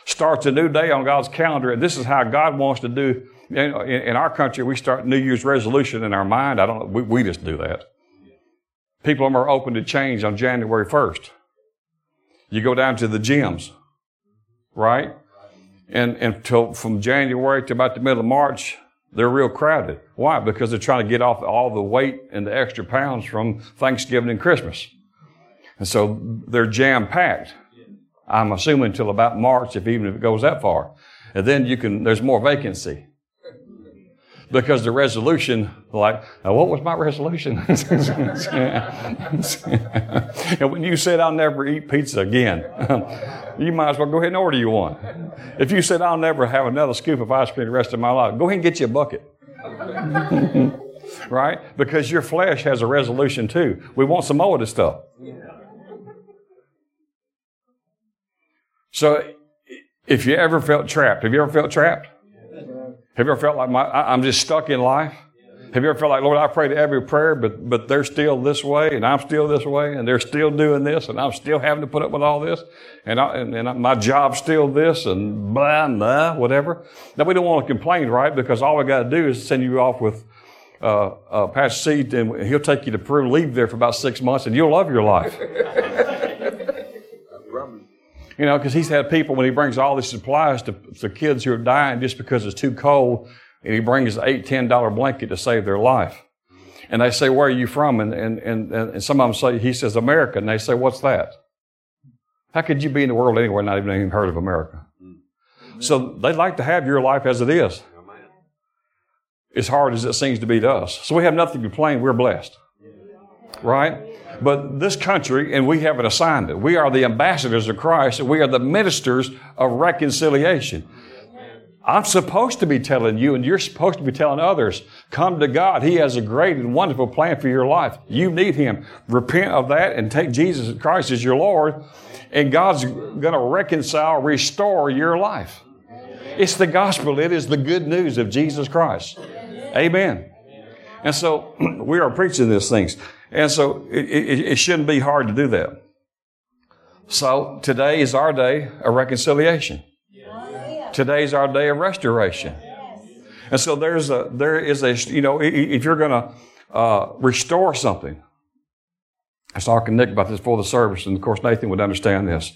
starts a new day on God's calendar. And this is how God wants to do. In our country, we start New Year's resolution in our mind. I don't know. We, we just do that. People are more open to change on January 1st. You go down to the gyms, right? And until from January to about the middle of March, they're real crowded. Why? Because they're trying to get off all the weight and the extra pounds from Thanksgiving and Christmas. And so they're jam packed. I'm assuming until about March, if even if it goes that far. And then you can, there's more vacancy. Because the resolution, like, what was my resolution? and when you said, I'll never eat pizza again, you might as well go ahead and order you one. If you said, I'll never have another scoop of ice cream the rest of my life, go ahead and get you a bucket. right? Because your flesh has a resolution too. We want some more of this stuff. So, if you ever felt trapped, have you ever felt trapped? Have you ever felt like my, I'm just stuck in life? Have you ever felt like, Lord, I prayed every prayer, but, but they're still this way, and I'm still this way, and they're still doing this, and I'm still having to put up with all this, and, I, and, and my job's still this, and blah, blah, whatever. Now, we don't want to complain, right? Because all we got to do is send you off with uh, uh, Pastor and he'll take you to Peru, leave there for about six months, and you'll love your life. You know, because he's had people when he brings all these supplies to, to kids who are dying just because it's too cold, and he brings an eight, ten dollar blanket to save their life. And they say, Where are you from? And, and, and, and some of them say, He says, America. And they say, What's that? How could you be in the world anywhere not even heard of America? Mm-hmm. So they'd like to have your life as it is. As hard as it seems to be to us. So we have nothing to complain. We're blessed. Right? But this country, and we have an assignment. We are the ambassadors of Christ, and we are the ministers of reconciliation. I'm supposed to be telling you, and you're supposed to be telling others, come to God. He has a great and wonderful plan for your life. You need Him. Repent of that and take Jesus Christ as your Lord, and God's going to reconcile, restore your life. It's the gospel. It is the good news of Jesus Christ. Amen. And so we are preaching these things. And so it, it, it shouldn't be hard to do that. So today is our day of reconciliation. Today is our day of restoration. And so there's a, there is a, you know, if you're going to uh, restore something, I was talking to Nick about this before the service, and of course Nathan would understand this.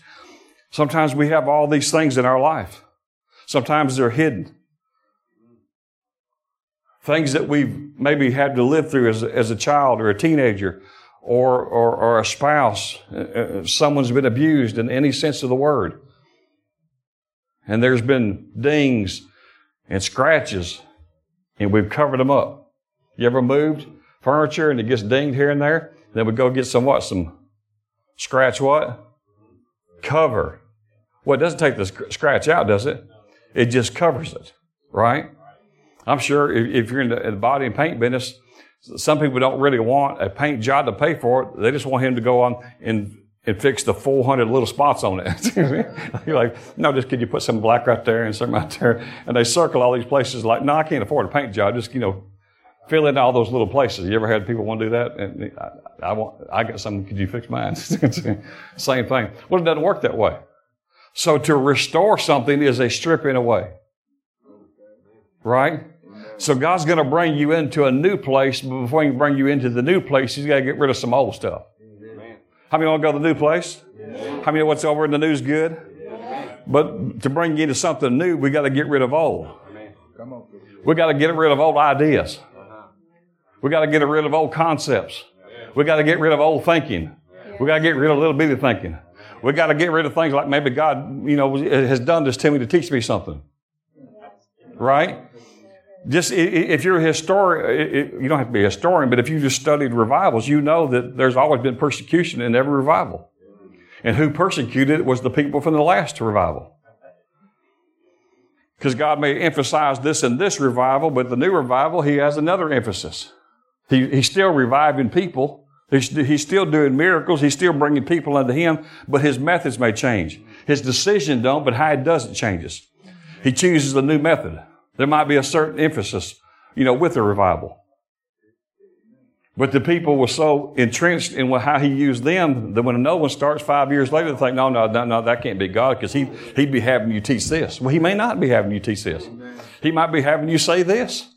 Sometimes we have all these things in our life. Sometimes they're hidden things that we've maybe had to live through as, as a child or a teenager or, or, or a spouse. Uh, uh, someone's been abused in any sense of the word. And there's been dings and scratches and we've covered them up. You ever moved furniture and it gets dinged here and there? Then we go get some what? Some scratch what? Cover. Well, it doesn't take the scratch out, does it? It just covers it, right? I'm sure if, if you're in the, in the, body and paint business, some people don't really want a paint job to pay for it. They just want him to go on and and fix the 400 little spots on it. You're like, no, just could you put some black right there and some right there? And they circle all these places like, no, I can't afford a paint job. Just, you know, fill in all those little places. You ever had people want to do that? And uh, I, I want, I got something. Could you fix mine? Same thing. Well, it doesn't work that way. So to restore something is a stripping away. Right? So God's going to bring you into a new place, but before He can bring you into the new place, He's got to get rid of some old stuff. How many want to go to the new place? How many what's over in the new is good? But to bring you into something new, we got to get rid of old. We got to get rid of old ideas. We got to get rid of old concepts. We got to get rid of old thinking. We got to get rid of little bitty thinking. We got to get rid of things like maybe God, you know, has done this to me to teach me something. Right? Just if you're a historian, you don't have to be a historian, but if you just studied revivals, you know that there's always been persecution in every revival. And who persecuted it was the people from the last revival. Because God may emphasize this in this revival, but the new revival, He has another emphasis. He, he's still reviving people. He's, he's still doing miracles. He's still bringing people unto Him, but His methods may change. His decision don't, but how He does it changes. He chooses a new method. There might be a certain emphasis, you know, with the revival. But the people were so entrenched in how he used them that when another one starts five years later, they think, no, no, no, no that can't be God because he, he'd be having you teach this. Well, he may not be having you teach this. He might be having you say this.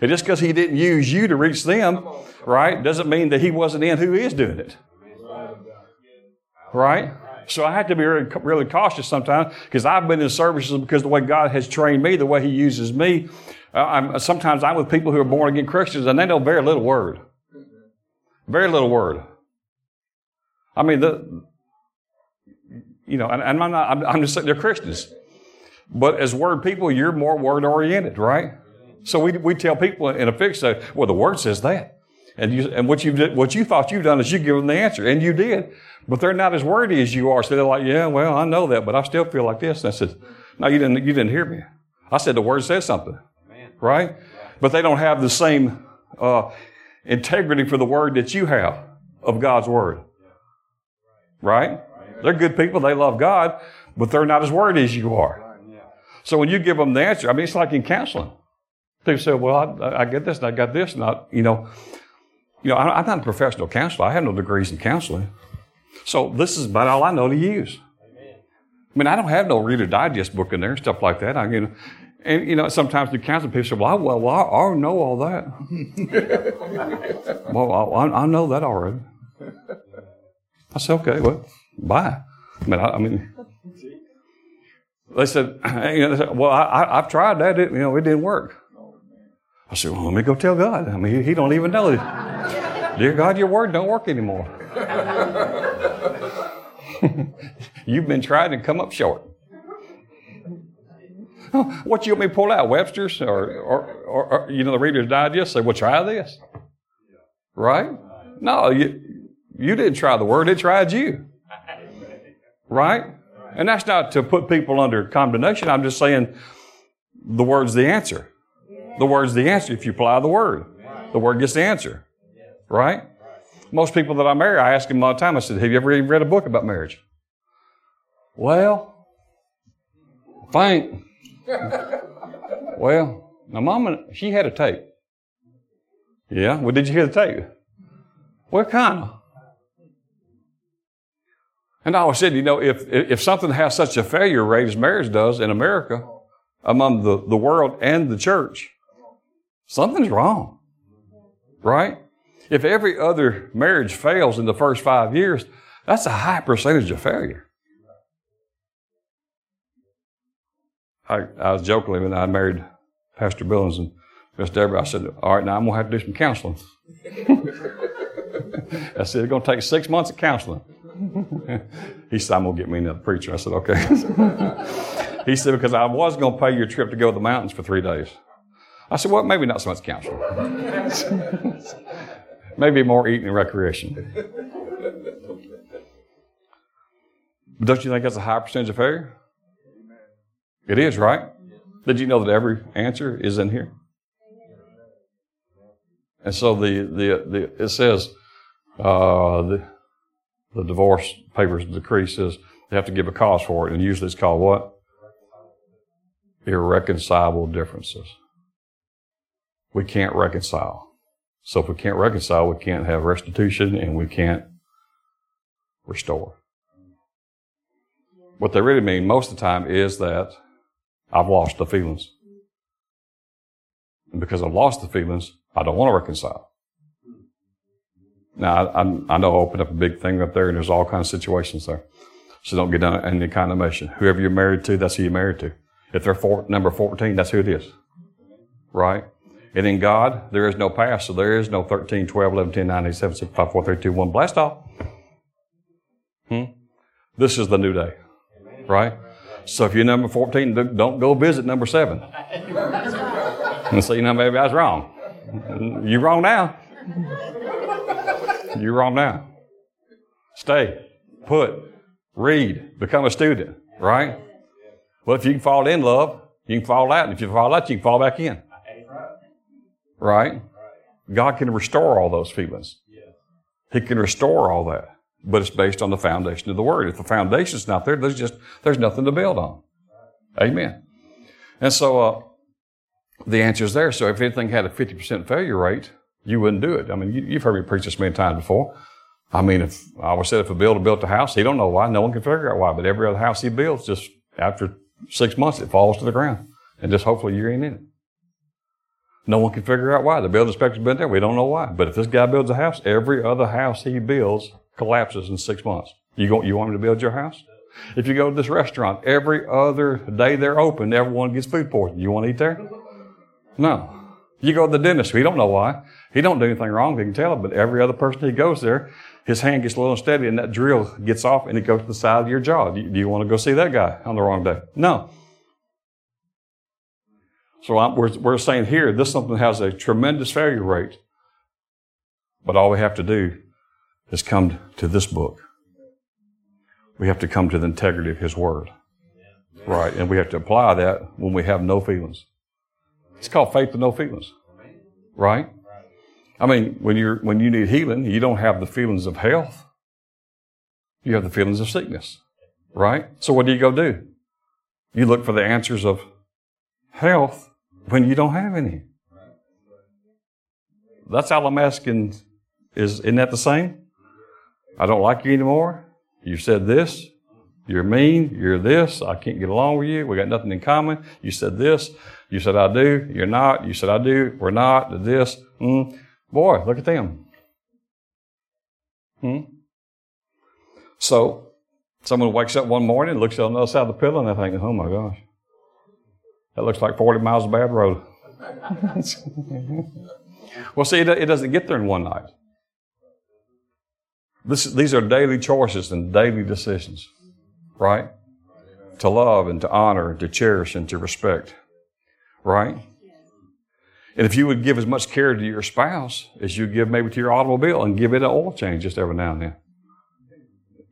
And just because he didn't use you to reach them, right, doesn't mean that he wasn't in who is doing it. Right? So I have to be really, really cautious sometimes because I've been in services because the way God has trained me, the way He uses me. Uh, I'm, sometimes I'm with people who are born again Christians and they know very little word. Very little word. I mean, the, you know, and, and I'm not, I'm, I'm just saying they're Christians. But as word people, you're more word oriented, right? So we, we tell people in a fix, say, well, the word says that. And you, and what you what you thought you've done is you give them the answer, and you did. But they're not as wordy as you are. So they're like, yeah, well, I know that, but I still feel like this. And I said, no, you didn't, you didn't hear me. I said the word says something. Right? But they don't have the same, uh, integrity for the word that you have of God's word. Right? They're good people. They love God, but they're not as wordy as you are. So when you give them the answer, I mean, it's like in counseling. People say, well, I, I get this and I got this and I, you know, you know, I'm not a professional counselor. I have no degrees in counseling. So this is about all I know to use. I mean, I don't have no Reader Digest book in there and stuff like that. I mean, and you know, sometimes the council people say, "Well, well, I, I know all that." well, I, I, know that already. I said, "Okay, well, bye." I mean, I, I mean, they said, you know, they said, "Well, I, have tried that. It, you know, it didn't work." I said, "Well, let me go tell God." I mean, he, he don't even know it. Dear God, your word don't work anymore. You've been trying to come up short. Oh, what you want me to pull out? Webster's or, or, or, or you know, the Reader's Digest? Say, well, try this. Right? No, you, you didn't try the word, it tried you. Right? And that's not to put people under condemnation. I'm just saying the word's the answer. The word's the answer if you apply the word. The word gets the answer. Right? Most people that I marry, I ask them all the time, I said, Have you ever even read a book about marriage? Well, think. well, my mama, she had a tape. Yeah? Well, did you hear the tape? What kind of? And I always said, you know, if, if something has such a failure rate as marriage does in America, among the, the world and the church, something's wrong. Right? If every other marriage fails in the first five years, that's a high percentage of failure. I, I was jokingly when I married Pastor Billings and Miss Deborah, I said, All right, now I'm going to have to do some counseling. I said, It's going to take six months of counseling. he said, I'm going to get me another preacher. I said, Okay. he said, Because I was going to pay your trip to go to the mountains for three days. I said, Well, maybe not so much counseling. Maybe more eating and recreation. But don't you think that's a high percentage of failure? It is, right? Did you know that every answer is in here? And so the, the, the it says, uh, the, the divorce papers decree says they have to give a cause for it, and usually it's called what? Irreconcilable differences. We can't reconcile. So if we can't reconcile, we can't have restitution and we can't restore. What they really mean most of the time is that I've lost the feelings. And because I've lost the feelings, I don't want to reconcile. Now, I, I know I opened up a big thing up there, and there's all kinds of situations there. So don't get down any kind of condemnation. Whoever you're married to, that's who you're married to. If they're four, number 14, that's who it is. Right? And in God, there is no past, so there is no 13, 12, 11, 10, 9, 8, 7, 6, 5, 4, 3, 2, 1. Blast off. Hmm? This is the new day. Right? So if you're number 14, don't go visit number 7. and say, you know, maybe I was wrong. You're wrong now. You're wrong now. Stay, put, read, become a student, right? Well, if you can fall in love, you can fall out. And if you fall out, you can fall back in. Right? God can restore all those feelings. He can restore all that. But it's based on the foundation of the Word. If the foundation's not there, there's just, there's nothing to build on. Amen. And so, uh, the answer is there. So if anything had a 50% failure rate, you wouldn't do it. I mean, you, have heard me preach this many times before. I mean, if I always said if a builder built a house, he don't know why. No one can figure out why. But every other house he builds, just after six months, it falls to the ground, and just hopefully you ain't in it. No one can figure out why. The building inspector's been there. We don't know why. But if this guy builds a house, every other house he builds collapses in six months. You go, you want me to build your house? If you go to this restaurant, every other day they're open, everyone gets food poisoning. You want to eat there? No. You go to the dentist. We don't know why. He don't do anything wrong. They can tell it. But every other person he goes there, his hand gets a little unsteady and that drill gets off and it goes to the side of your jaw. Do you, do you want to go see that guy on the wrong day? No. So I'm, we're, we're saying here, this something has a tremendous failure rate. But all we have to do is come to this book. We have to come to the integrity of His Word. Right? And we have to apply that when we have no feelings. It's called faith with no feelings. Right? I mean, when you're, when you need healing, you don't have the feelings of health. You have the feelings of sickness. Right? So what do you go do? You look for the answers of health when you don't have any. That's all I'm asking is, isn't that the same? I don't like you anymore. You said this. You're mean. You're this. I can't get along with you. We got nothing in common. You said this. You said I do. You're not. You said I do. We're not. This. Mm. Boy, look at them. Hmm? So, someone wakes up one morning, looks on the other side of the pillow, and they think, oh my gosh, that looks like 40 miles of bad road. well, see, it, it doesn't get there in one night. This, these are daily choices and daily decisions, right? To love and to honor, and to cherish and to respect, right? And if you would give as much care to your spouse as you give maybe to your automobile and give it an oil change just every now and then.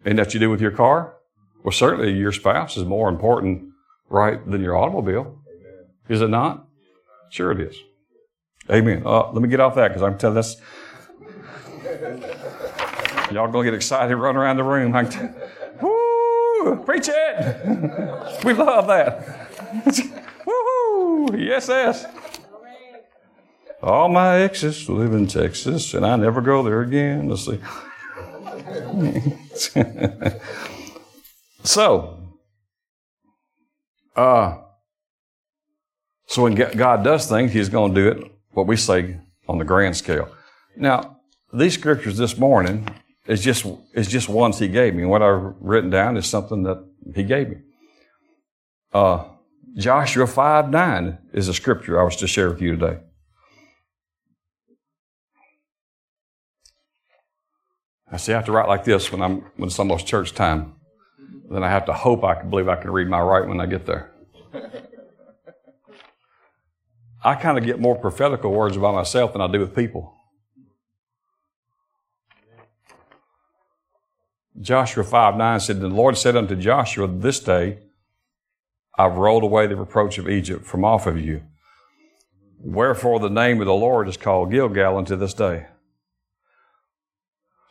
And that you do with your car? Well, certainly your spouse is more important, right, than your automobile. Is it not? Sure it is. Amen. Uh, let me get off that because I'm telling this. Y'all gonna get excited run around the room. I can Woo! Preach it! we love that. Woohoo! Yes, yes. All my exes live in Texas, and I never go there again. Let's see. so, uh, so when God does things, He's going to do it, what we say, on the grand scale. Now, these scriptures this morning is just is just ones He gave me. And what I've written down is something that He gave me. Uh, Joshua 5 9 is a scripture I was to share with you today. I see I have to write like this when I'm when it's almost church time. Then I have to hope I can believe I can read my writing when I get there. I kind of get more prophetical words about myself than I do with people. Joshua 5 9 said, The Lord said unto Joshua, This day I've rolled away the reproach of Egypt from off of you. Wherefore the name of the Lord is called Gilgal unto this day.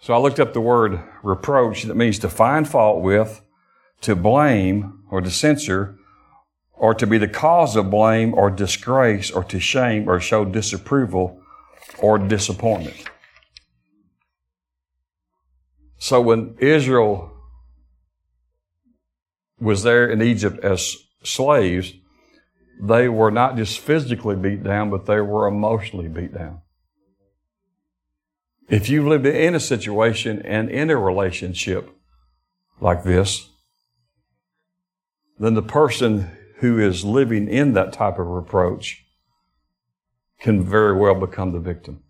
So I looked up the word reproach that means to find fault with, to blame or to censure, or to be the cause of blame or disgrace or to shame or show disapproval or disappointment. So when Israel was there in Egypt as slaves, they were not just physically beat down, but they were emotionally beat down. If you've lived in a situation and in a relationship like this, then the person who is living in that type of reproach can very well become the victim.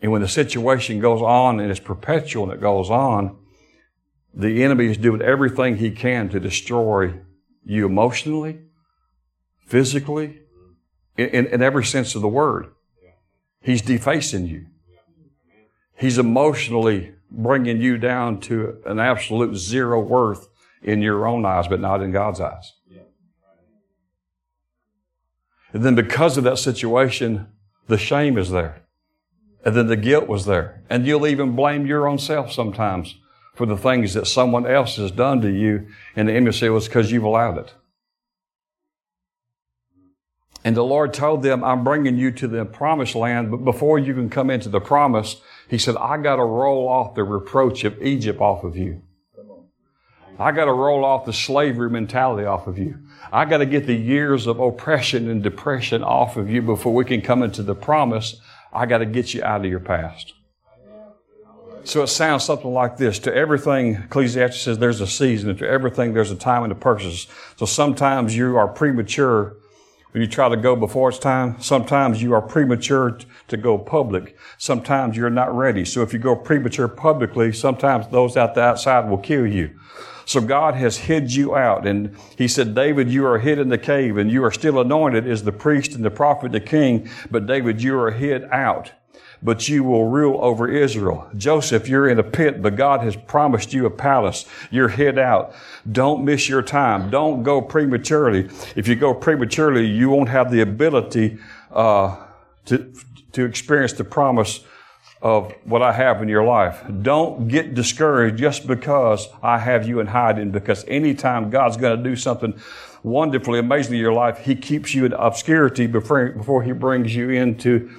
And when the situation goes on and it's perpetual and it goes on, the enemy is doing everything he can to destroy you emotionally, physically, in, in every sense of the word. He's defacing you. He's emotionally bringing you down to an absolute zero worth in your own eyes, but not in God's eyes. And then because of that situation, the shame is there. And then the guilt was there. And you'll even blame your own self sometimes for the things that someone else has done to you. And the well, it's because you've allowed it. And the Lord told them, I'm bringing you to the promised land, but before you can come into the promise, He said, I got to roll off the reproach of Egypt off of you. I got to roll off the slavery mentality off of you. I got to get the years of oppression and depression off of you before we can come into the promise. I got to get you out of your past. So it sounds something like this. To everything, Ecclesiastes says there's a season, to everything there's a time and a purpose. So sometimes you are premature when you try to go before it's time. Sometimes you are premature to go public. Sometimes you're not ready. So if you go premature publicly, sometimes those out the outside will kill you. So God has hid you out. And he said, David, you are hid in the cave and you are still anointed as the priest and the prophet, the king. But David, you are hid out. But you will rule over Israel. Joseph, you're in a pit, but God has promised you a palace. You're hid out. Don't miss your time. Don't go prematurely. If you go prematurely, you won't have the ability uh, to to experience the promise of what I have in your life. Don't get discouraged just because I have you in hiding, because anytime God's going to do something wonderfully amazing in your life, He keeps you in obscurity before, before He brings you into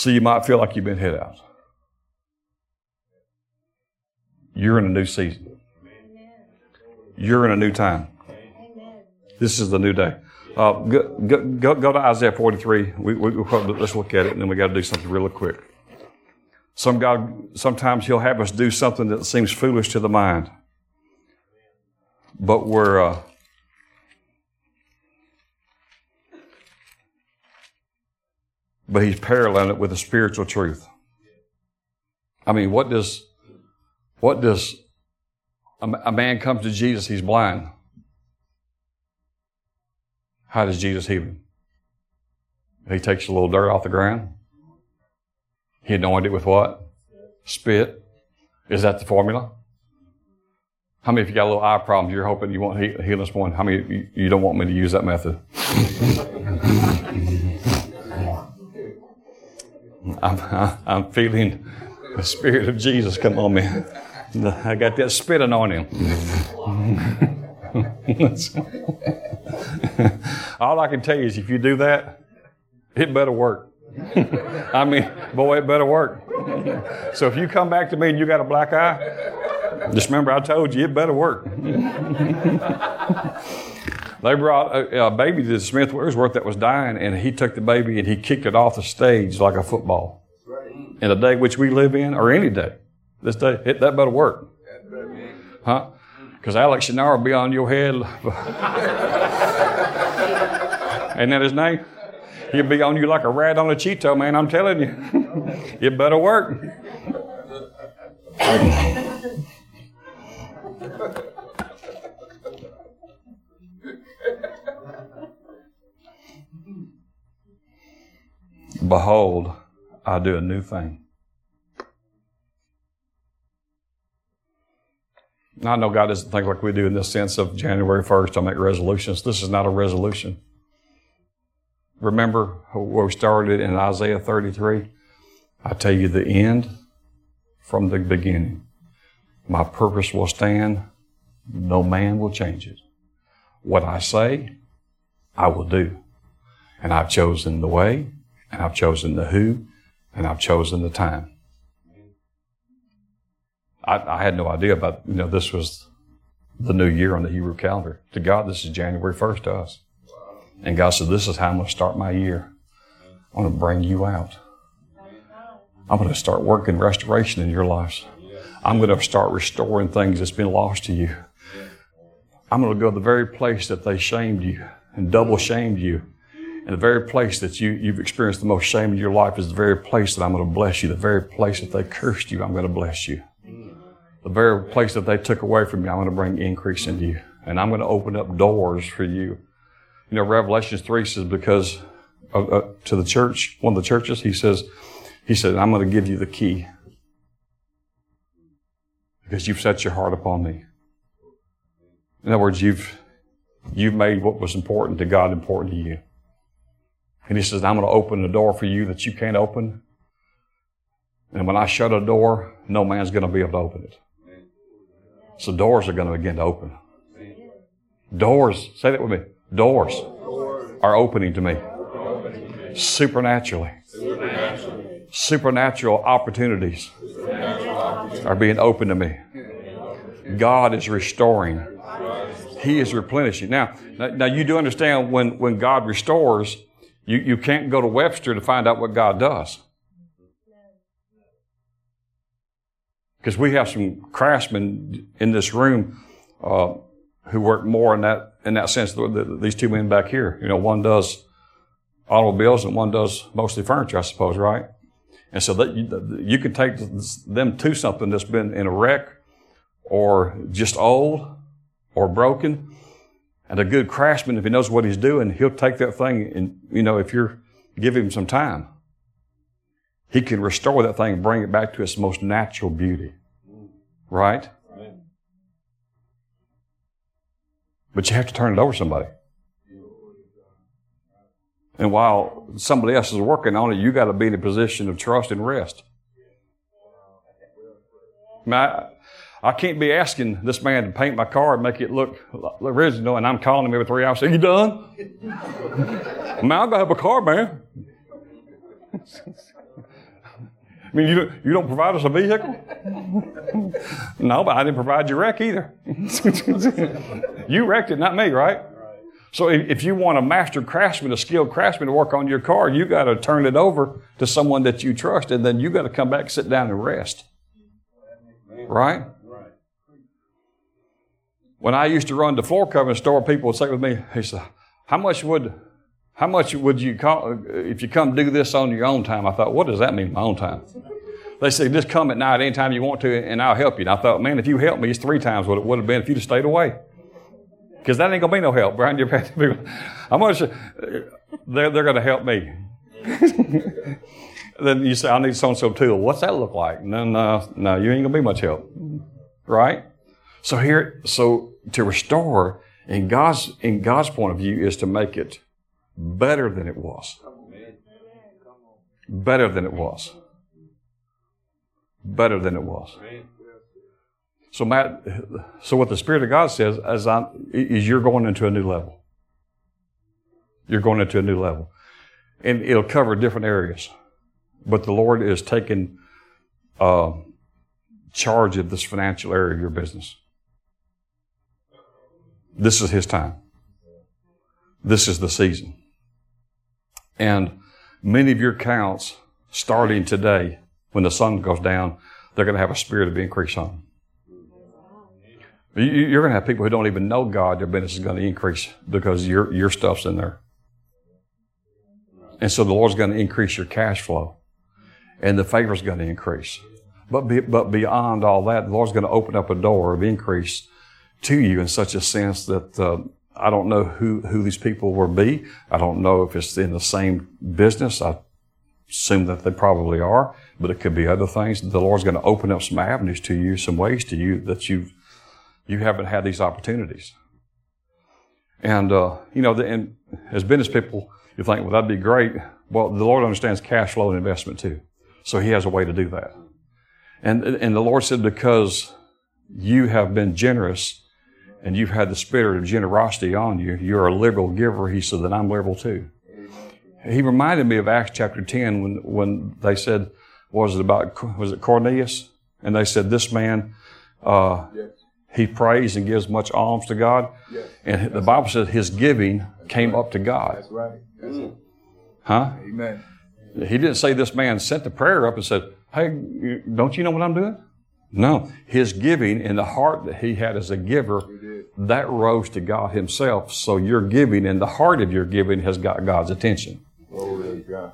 So you might feel like you've been hit out. You're in a new season. You're in a new time. This is the new day. Uh, go, go, go, to Isaiah 43. We, we, let's look at it, and then we got to do something really quick. Some God, sometimes He'll have us do something that seems foolish to the mind, but we're uh, but He's paralleling it with a spiritual truth. I mean, what does what does a, man comes to Jesus, he's blind. How does Jesus heal him? He takes a little dirt off the ground. He anointed it with what? Spit. Is that the formula? How many of you got a little eye problems? You're hoping you want to heal this one. How many you don't want me to use that method? I'm, I'm feeling the Spirit of Jesus come on me. I got that spitting on him. All I can tell you is if you do that, it better work. I mean, boy, it better work. so if you come back to me and you got a black eye, just remember I told you it better work. they brought a, a, baby to Smith Wigglesworth that was dying, and he took the baby and he kicked it off the stage like a football. In the day which we live in, or any day. This day, it, that better work. Huh? Because Alex Shinar will be on your head. Ain't that his name? He'll be on you like a rat on a Cheeto, man. I'm telling you. it better work. Behold, I do a new thing. I know God doesn't think like we do in this sense of January 1st, I'll make resolutions. This is not a resolution. Remember where we started in Isaiah 33? I tell you the end from the beginning. My purpose will stand. No man will change it. What I say, I will do. And I've chosen the way, and I've chosen the who, and I've chosen the time. I, I had no idea about, you know, this was the new year on the Hebrew calendar. To God, this is January 1st to us. And God said, This is how I'm going to start my year. I'm going to bring you out. I'm going to start working restoration in your lives. I'm going to start restoring things that's been lost to you. I'm going to go to the very place that they shamed you and double shamed you. And the very place that you, you've experienced the most shame in your life is the very place that I'm going to bless you. The very place that they cursed you, I'm going to bless you. The very place that they took away from you, I'm going to bring increase into you. And I'm going to open up doors for you. You know, Revelations 3 says, because uh, uh, to the church, one of the churches, he says, he said, I'm going to give you the key because you've set your heart upon me. In other words, you've, you've made what was important to God important to you. And he says, I'm going to open a door for you that you can't open. And when I shut a door, no man's going to be able to open it. So doors are going to begin to open. Doors, say that with me. Doors are opening to me. Supernaturally. Supernatural opportunities are being opened to me. God is restoring. He is replenishing. Now, now you do understand when, when God restores, you, you can't go to Webster to find out what God does. Because we have some craftsmen in this room uh, who work more in that in that sense. The, the, these two men back here, you know, one does automobiles and one does mostly furniture, I suppose, right? And so that you, you can take them to something that's been in a wreck or just old or broken. And a good craftsman, if he knows what he's doing, he'll take that thing and, you know, if you're, give him some time, he can restore that thing and bring it back to its most natural beauty. Right? But you have to turn it over to somebody. And while somebody else is working on it, you got to be in a position of trust and rest. I, I, can't be asking this man to paint my car and make it look original, and I'm calling him every three hours. Are you done? man, I gotta have a car, man. I mean, you don't, you don't provide us a vehicle? no, but I didn't provide you wreck either. you wrecked it, not me, right? So if you want a master craftsman, a skilled craftsman to work on your car, you got to turn it over to someone that you trust, and then you got to come back, sit down, and rest. Right? When I used to run the floor covering store, people would say with me, "He said, how much would, how much would you call if you come do this on your own time?" I thought, what does that mean, my own time? They said, just come at night anytime you want to, and I'll help you. And I thought, man, if you help me, it's three times what it would have been if you'd have stayed away. Because that ain't going to be no help, Brian. You're I'm going to they're, they're going to help me. then you say, I need so and so tool. What's that look like? No, no, no, you ain't going to be much help. Right? So here, so to restore in God's, in God's point of view is to make it better than it was. Better than it was. Better than it was. So Matt, so what the Spirit of God says is, is you're going into a new level. You're going into a new level. And it'll cover different areas. But the Lord is taking uh, charge of this financial area of your business. This is His time. This is the season. And many of your accounts, starting today, when the sun goes down, they're going to have a spirit of increase on them. You're going to have people who don't even know God. Their business is going to increase because your your stuff's in there, and so the Lord's going to increase your cash flow, and the favor's going to increase. But be, but beyond all that, the Lord's going to open up a door of increase to you in such a sense that uh, I don't know who who these people will be. I don't know if it's in the same business. I assume that they probably are, but it could be other things. The Lord's going to open up some avenues to you, some ways to you that you've you haven't had these opportunities. And, uh, you know, the, and as business people, you think, well, that'd be great. Well, the Lord understands cash flow and investment too. So He has a way to do that. And, and the Lord said, because you have been generous and you've had the spirit of generosity on you, you're a liberal giver. He said, then I'm liberal too. He reminded me of Acts chapter 10 when, when they said, was it about, was it Cornelius? And they said, this man, uh, yes. he prays and gives much alms to God. Yes. And the Bible says his giving came up to God. That's right. That's it. Huh? Amen. He didn't say this man sent the prayer up and said, Hey, don't you know what I'm doing? No. His giving in the heart that he had as a giver, that rose to God himself. So your giving and the heart of your giving has got God's attention.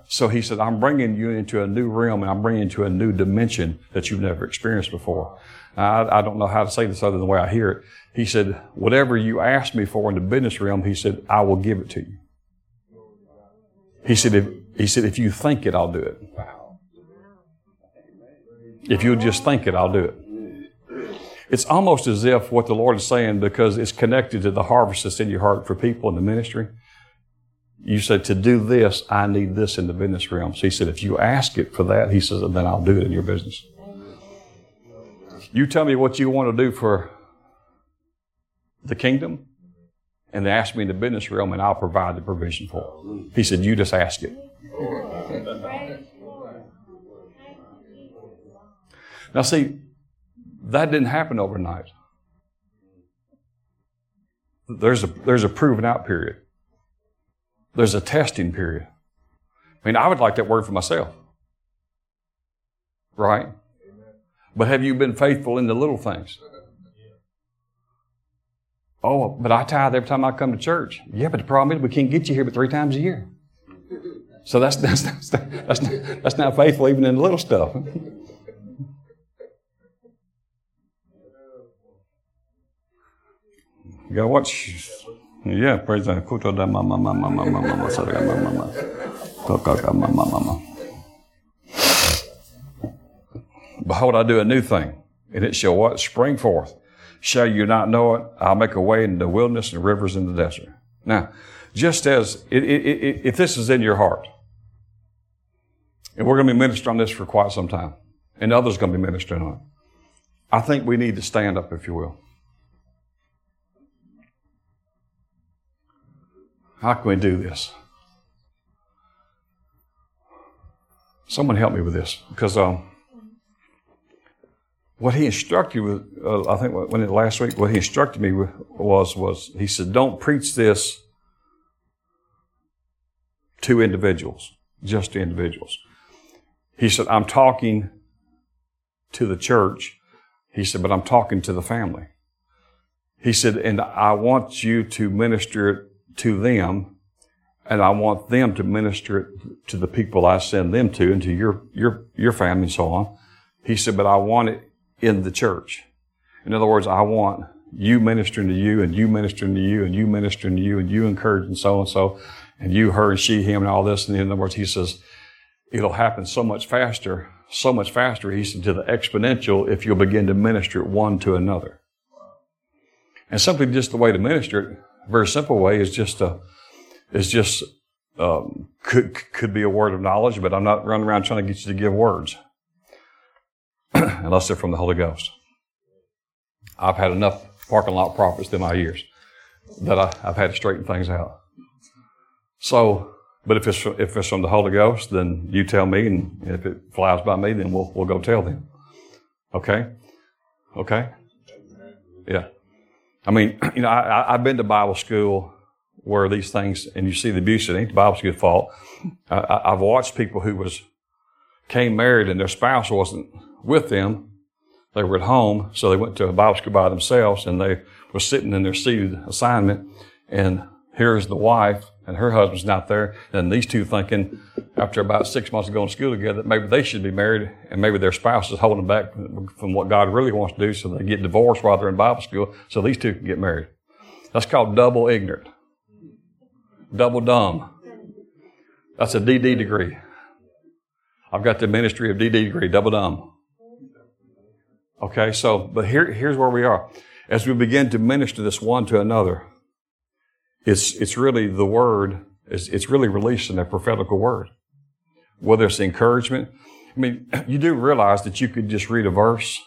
So he said, I'm bringing you into a new realm and I'm bringing you into a new dimension that you've never experienced before. I, I don't know how to say this other than the way I hear it. He said, whatever you ask me for in the business realm, he said, I will give it to you. He said, if, he said, if you think it, I'll do it. If you'll just think it, I'll do it. It's almost as if what the Lord is saying, because it's connected to the harvest that's in your heart for people in the ministry. You said, to do this, I need this in the business realm. So he said, if you ask it for that, he says, then I'll do it in your business. You tell me what you want to do for the kingdom, and they ask me in the business realm, and I'll provide the provision for it. He said, You just ask it. Now, see, that didn't happen overnight. There's a, there's a proven out period, there's a testing period. I mean, I would like that word for myself. Right? But have you been faithful in the little things? Oh, but I tithe every time I come to church. Yeah, but the problem is we can't get you here but three times a year. So that's that's that's, that's, not, that's not faithful even in the little stuff. You watch. Yeah, praise God. Behold, I do a new thing, and it shall what? Spring forth. Shall you not know it? I'll make a way in the wilderness and rivers in the desert. Now, just as it, it, it, if this is in your heart, and we're going to be ministering on this for quite some time, and others are going to be ministering on it, I think we need to stand up, if you will. How can we do this? Someone help me with this because um, what he instructed me with, uh, I think when it last week, what he instructed me with was, was he said, don't preach this to individuals, just to individuals. He said, I'm talking to the church. He said, but I'm talking to the family. He said, and I want you to minister it to them, and I want them to minister it to the people I send them to, and to your, your, your family and so on. He said, but I want it in the church. In other words, I want you ministering to you and you ministering to you and you ministering to you and you encouraging so and so and you, her, and she, him, and all this. And in other words, he says, it'll happen so much faster, so much faster, he said, to the exponential if you'll begin to minister it one to another. And simply just the way to minister it, very simple way, is just a, is just, um, could, could be a word of knowledge, but I'm not running around trying to get you to give words. unless they're from the Holy Ghost. I've had enough parking lot prophets through my years that I, have had to straighten things out. So, but if it's if it's from the Holy Ghost, then you tell me, and if it flies by me, then we'll we'll go tell them. Okay, okay, yeah. I mean, you know, I, I've been to Bible school where these things, and you see the abuse. It ain't the Bible school's fault. I, I've watched people who was came married and their spouse wasn't with them. They were at home, so they went to a Bible school by themselves, and they were sitting in their seated assignment. And here's the wife, and her husband's not there. And these two thinking, after about six months of going to school together, that maybe they should be married, and maybe their spouse is holding them back from what God really wants to do, so they get divorced while they're in Bible school, so these two can get married. That's called double ignorant, double dumb. That's a DD degree. I've got the ministry of DD degree, double dumb. Okay, so, but here, here's where we are. as we begin to minister this one to another, it's, it's really the word, it's, it's really releasing a prophetical word. Whether it's encouragement. I mean, you do realize that you could just read a verse,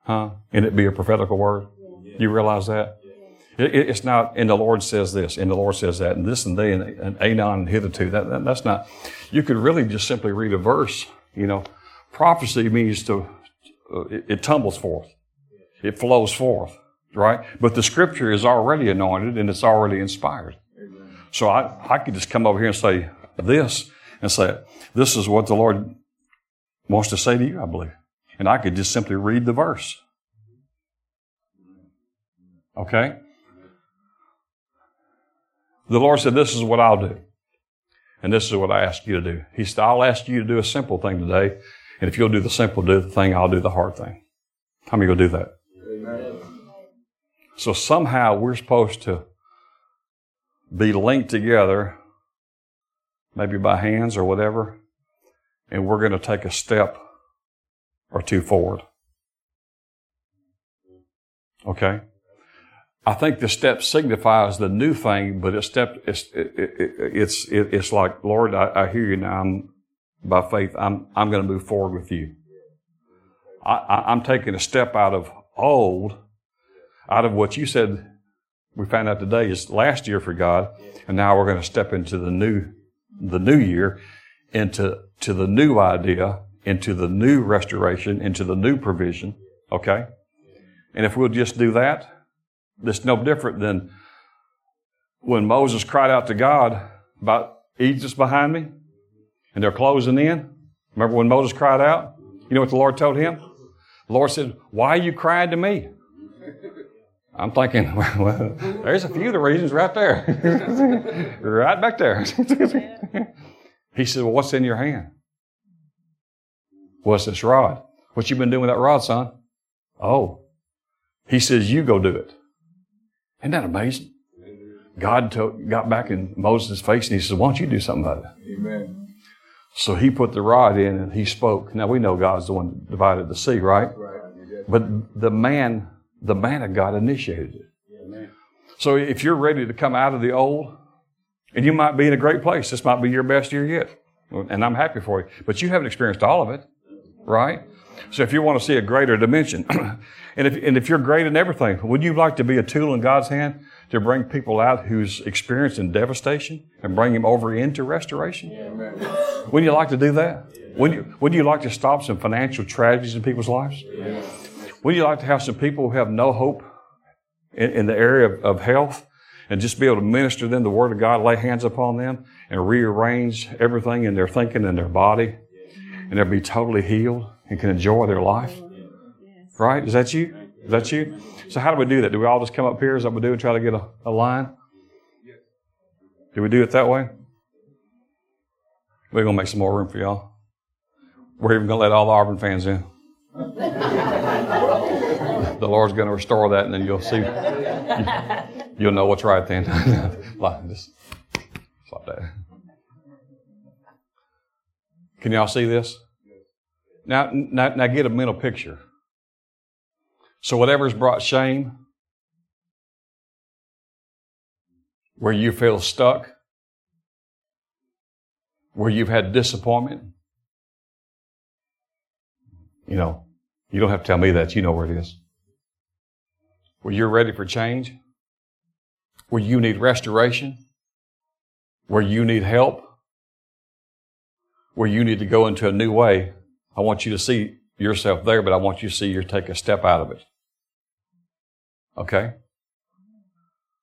huh? And it be a prophetical word. You realize that? It, it's not, and the Lord says this, and the Lord says that, and this and they, and, and anon and hitherto. That, that, that's not, you could really just simply read a verse, you know. Prophecy means to, uh, it, it tumbles forth. It flows forth, right? But the scripture is already anointed and it's already inspired. So I, I could just come over here and say this and say, this is what the Lord wants to say to you, I believe. And I could just simply read the verse. Okay? The Lord said, This is what I'll do. And this is what I ask you to do. He said, I'll ask you to do a simple thing today. And if you'll do the simple do the thing, I'll do the hard thing. How many will do that? So somehow we're supposed to be linked together, maybe by hands or whatever, and we're going to take a step or two forward. Okay? I think the step signifies the new thing, but it's step, it's, it, it, it's, it, it's like, Lord, I, I, hear you now. I'm, by faith, I'm, I'm going to move forward with you. I, am taking a step out of old, out of what you said we found out today is last year for God, and now we're going to step into the new, the new year, into to the new idea, into the new restoration, into the new provision. Okay, and if we'll just do that, it's no different than when Moses cried out to God about Egypt's behind me and they're closing in. Remember when Moses cried out? You know what the Lord told him? The Lord said, Why are you crying to me? I'm thinking, well, there's a few of the reasons right there. right back there. he said, Well, what's in your hand? What's this rod? What you been doing with that rod, son? Oh. He says, You go do it. Isn't that amazing? God told, got back in Moses' face and he says, Why don't you do something about it? Amen. So he put the rod in and he spoke. Now we know God's the one that divided the sea, right? Right. But the man, the man of God initiated it. So if you're ready to come out of the old, and you might be in a great place, this might be your best year yet. And I'm happy for you. But you haven't experienced all of it, right? So if you want to see a greater dimension, and if, and if you're great in everything, would you like to be a tool in God's hand to bring people out who's experiencing devastation and bring them over into restoration? Amen. Wouldn't you like to do that? Wouldn't you, wouldn't you like to stop some financial tragedies in people's lives? Wouldn't you like to have some people who have no hope in, in the area of, of health and just be able to minister them the Word of God, lay hands upon them, and rearrange everything in their thinking and their body, and they'll be totally healed? and can enjoy their life. Right? Is that you? Is that you? So how do we do that? Do we all just come up here? What we do and try to get a, a line? Do we do it that way? We're going to make some more room for y'all. We're even going to let all the Auburn fans in. the Lord's going to restore that, and then you'll see. You'll know what's right then. like, just stop that. Can y'all see this? Now, now, now get a mental picture. So whatever's brought shame, where you feel stuck, where you've had disappointment, you know, you don't have to tell me that. You know where it is. Where you're ready for change, where you need restoration, where you need help, where you need to go into a new way I want you to see yourself there, but I want you to see you take a step out of it. Okay?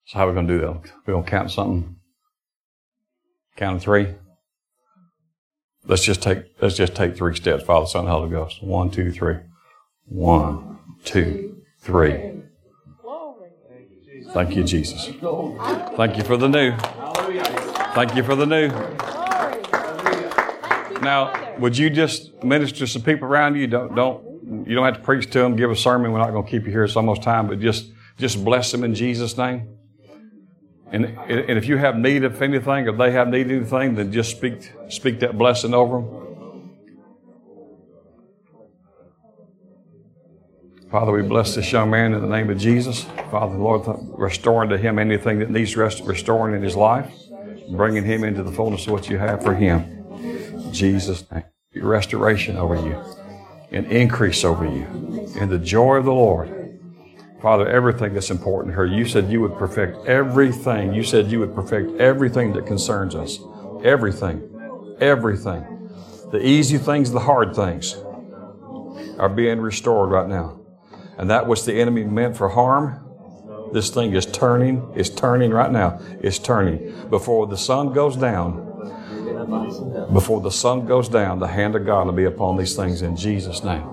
So how are we going to do that? We're going to count something. Count of three. Let's just take let's just take three steps. Father, Son, Holy Ghost. One, two, three. One, two, three. Thank you, Jesus. Thank you for the new. Thank you for the new. Now, would you just minister to some people around you? Don't, don't, you don't have to preach to them, give a sermon. We're not going to keep you here. It's almost time, but just, just bless them in Jesus' name. And, and if you have need of anything, if they have need of anything, then just speak, speak that blessing over them. Father, we bless this young man in the name of Jesus. Father, Lord, restoring to him anything that needs rest, restoring in his life, bringing him into the fullness of what you have for him. Jesus' name. Restoration over you and increase over you in the joy of the Lord. Father, everything that's important to her, you said you would perfect everything. You said you would perfect everything that concerns us. Everything. Everything. The easy things, the hard things are being restored right now. And that which the enemy meant for harm, this thing is turning, it's turning right now. It's turning. Before the sun goes down, before the sun goes down, the hand of God will be upon these things in Jesus' name.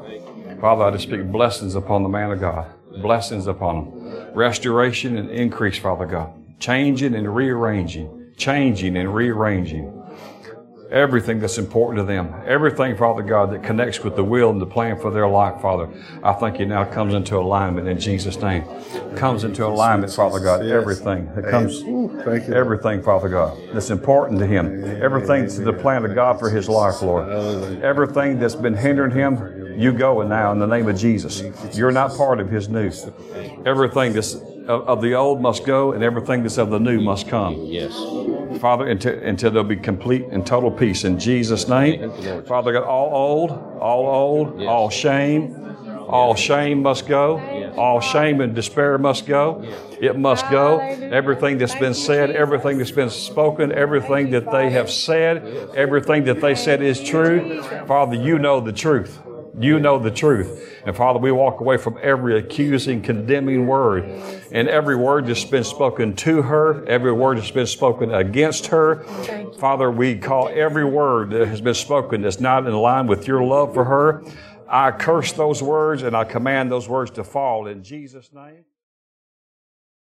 Father, I just speak blessings upon the man of God blessings upon him, Restoration and increase, Father God. Changing and rearranging. Changing and rearranging. Everything that's important to them. Everything, Father God, that connects with the will and the plan for their life, Father. I thank you now comes into alignment in Jesus' name. Comes into alignment, Father God. Everything that comes, everything, Father God, that's important to him. Everything to the plan of God for his life, Lord. Everything that's been hindering him, you go now in the name of Jesus. You're not part of his new. Everything that's of the old must go, and everything that's of the new must come. Yes. Father, until, until there'll be complete and total peace in Jesus' name. Father God, all old, all old, yes. all shame, all shame must go. Yes. All shame and despair must go. Yes. It must go. Everything that's been said, everything that's been spoken, everything that they have said, everything that they said is true. Father, you know the truth. You know the truth. And Father, we walk away from every accusing, condemning word. And every word that's been spoken to her, every word that's been spoken against her. Father, we call every word that has been spoken that's not in line with your love for her. I curse those words and I command those words to fall in Jesus' name.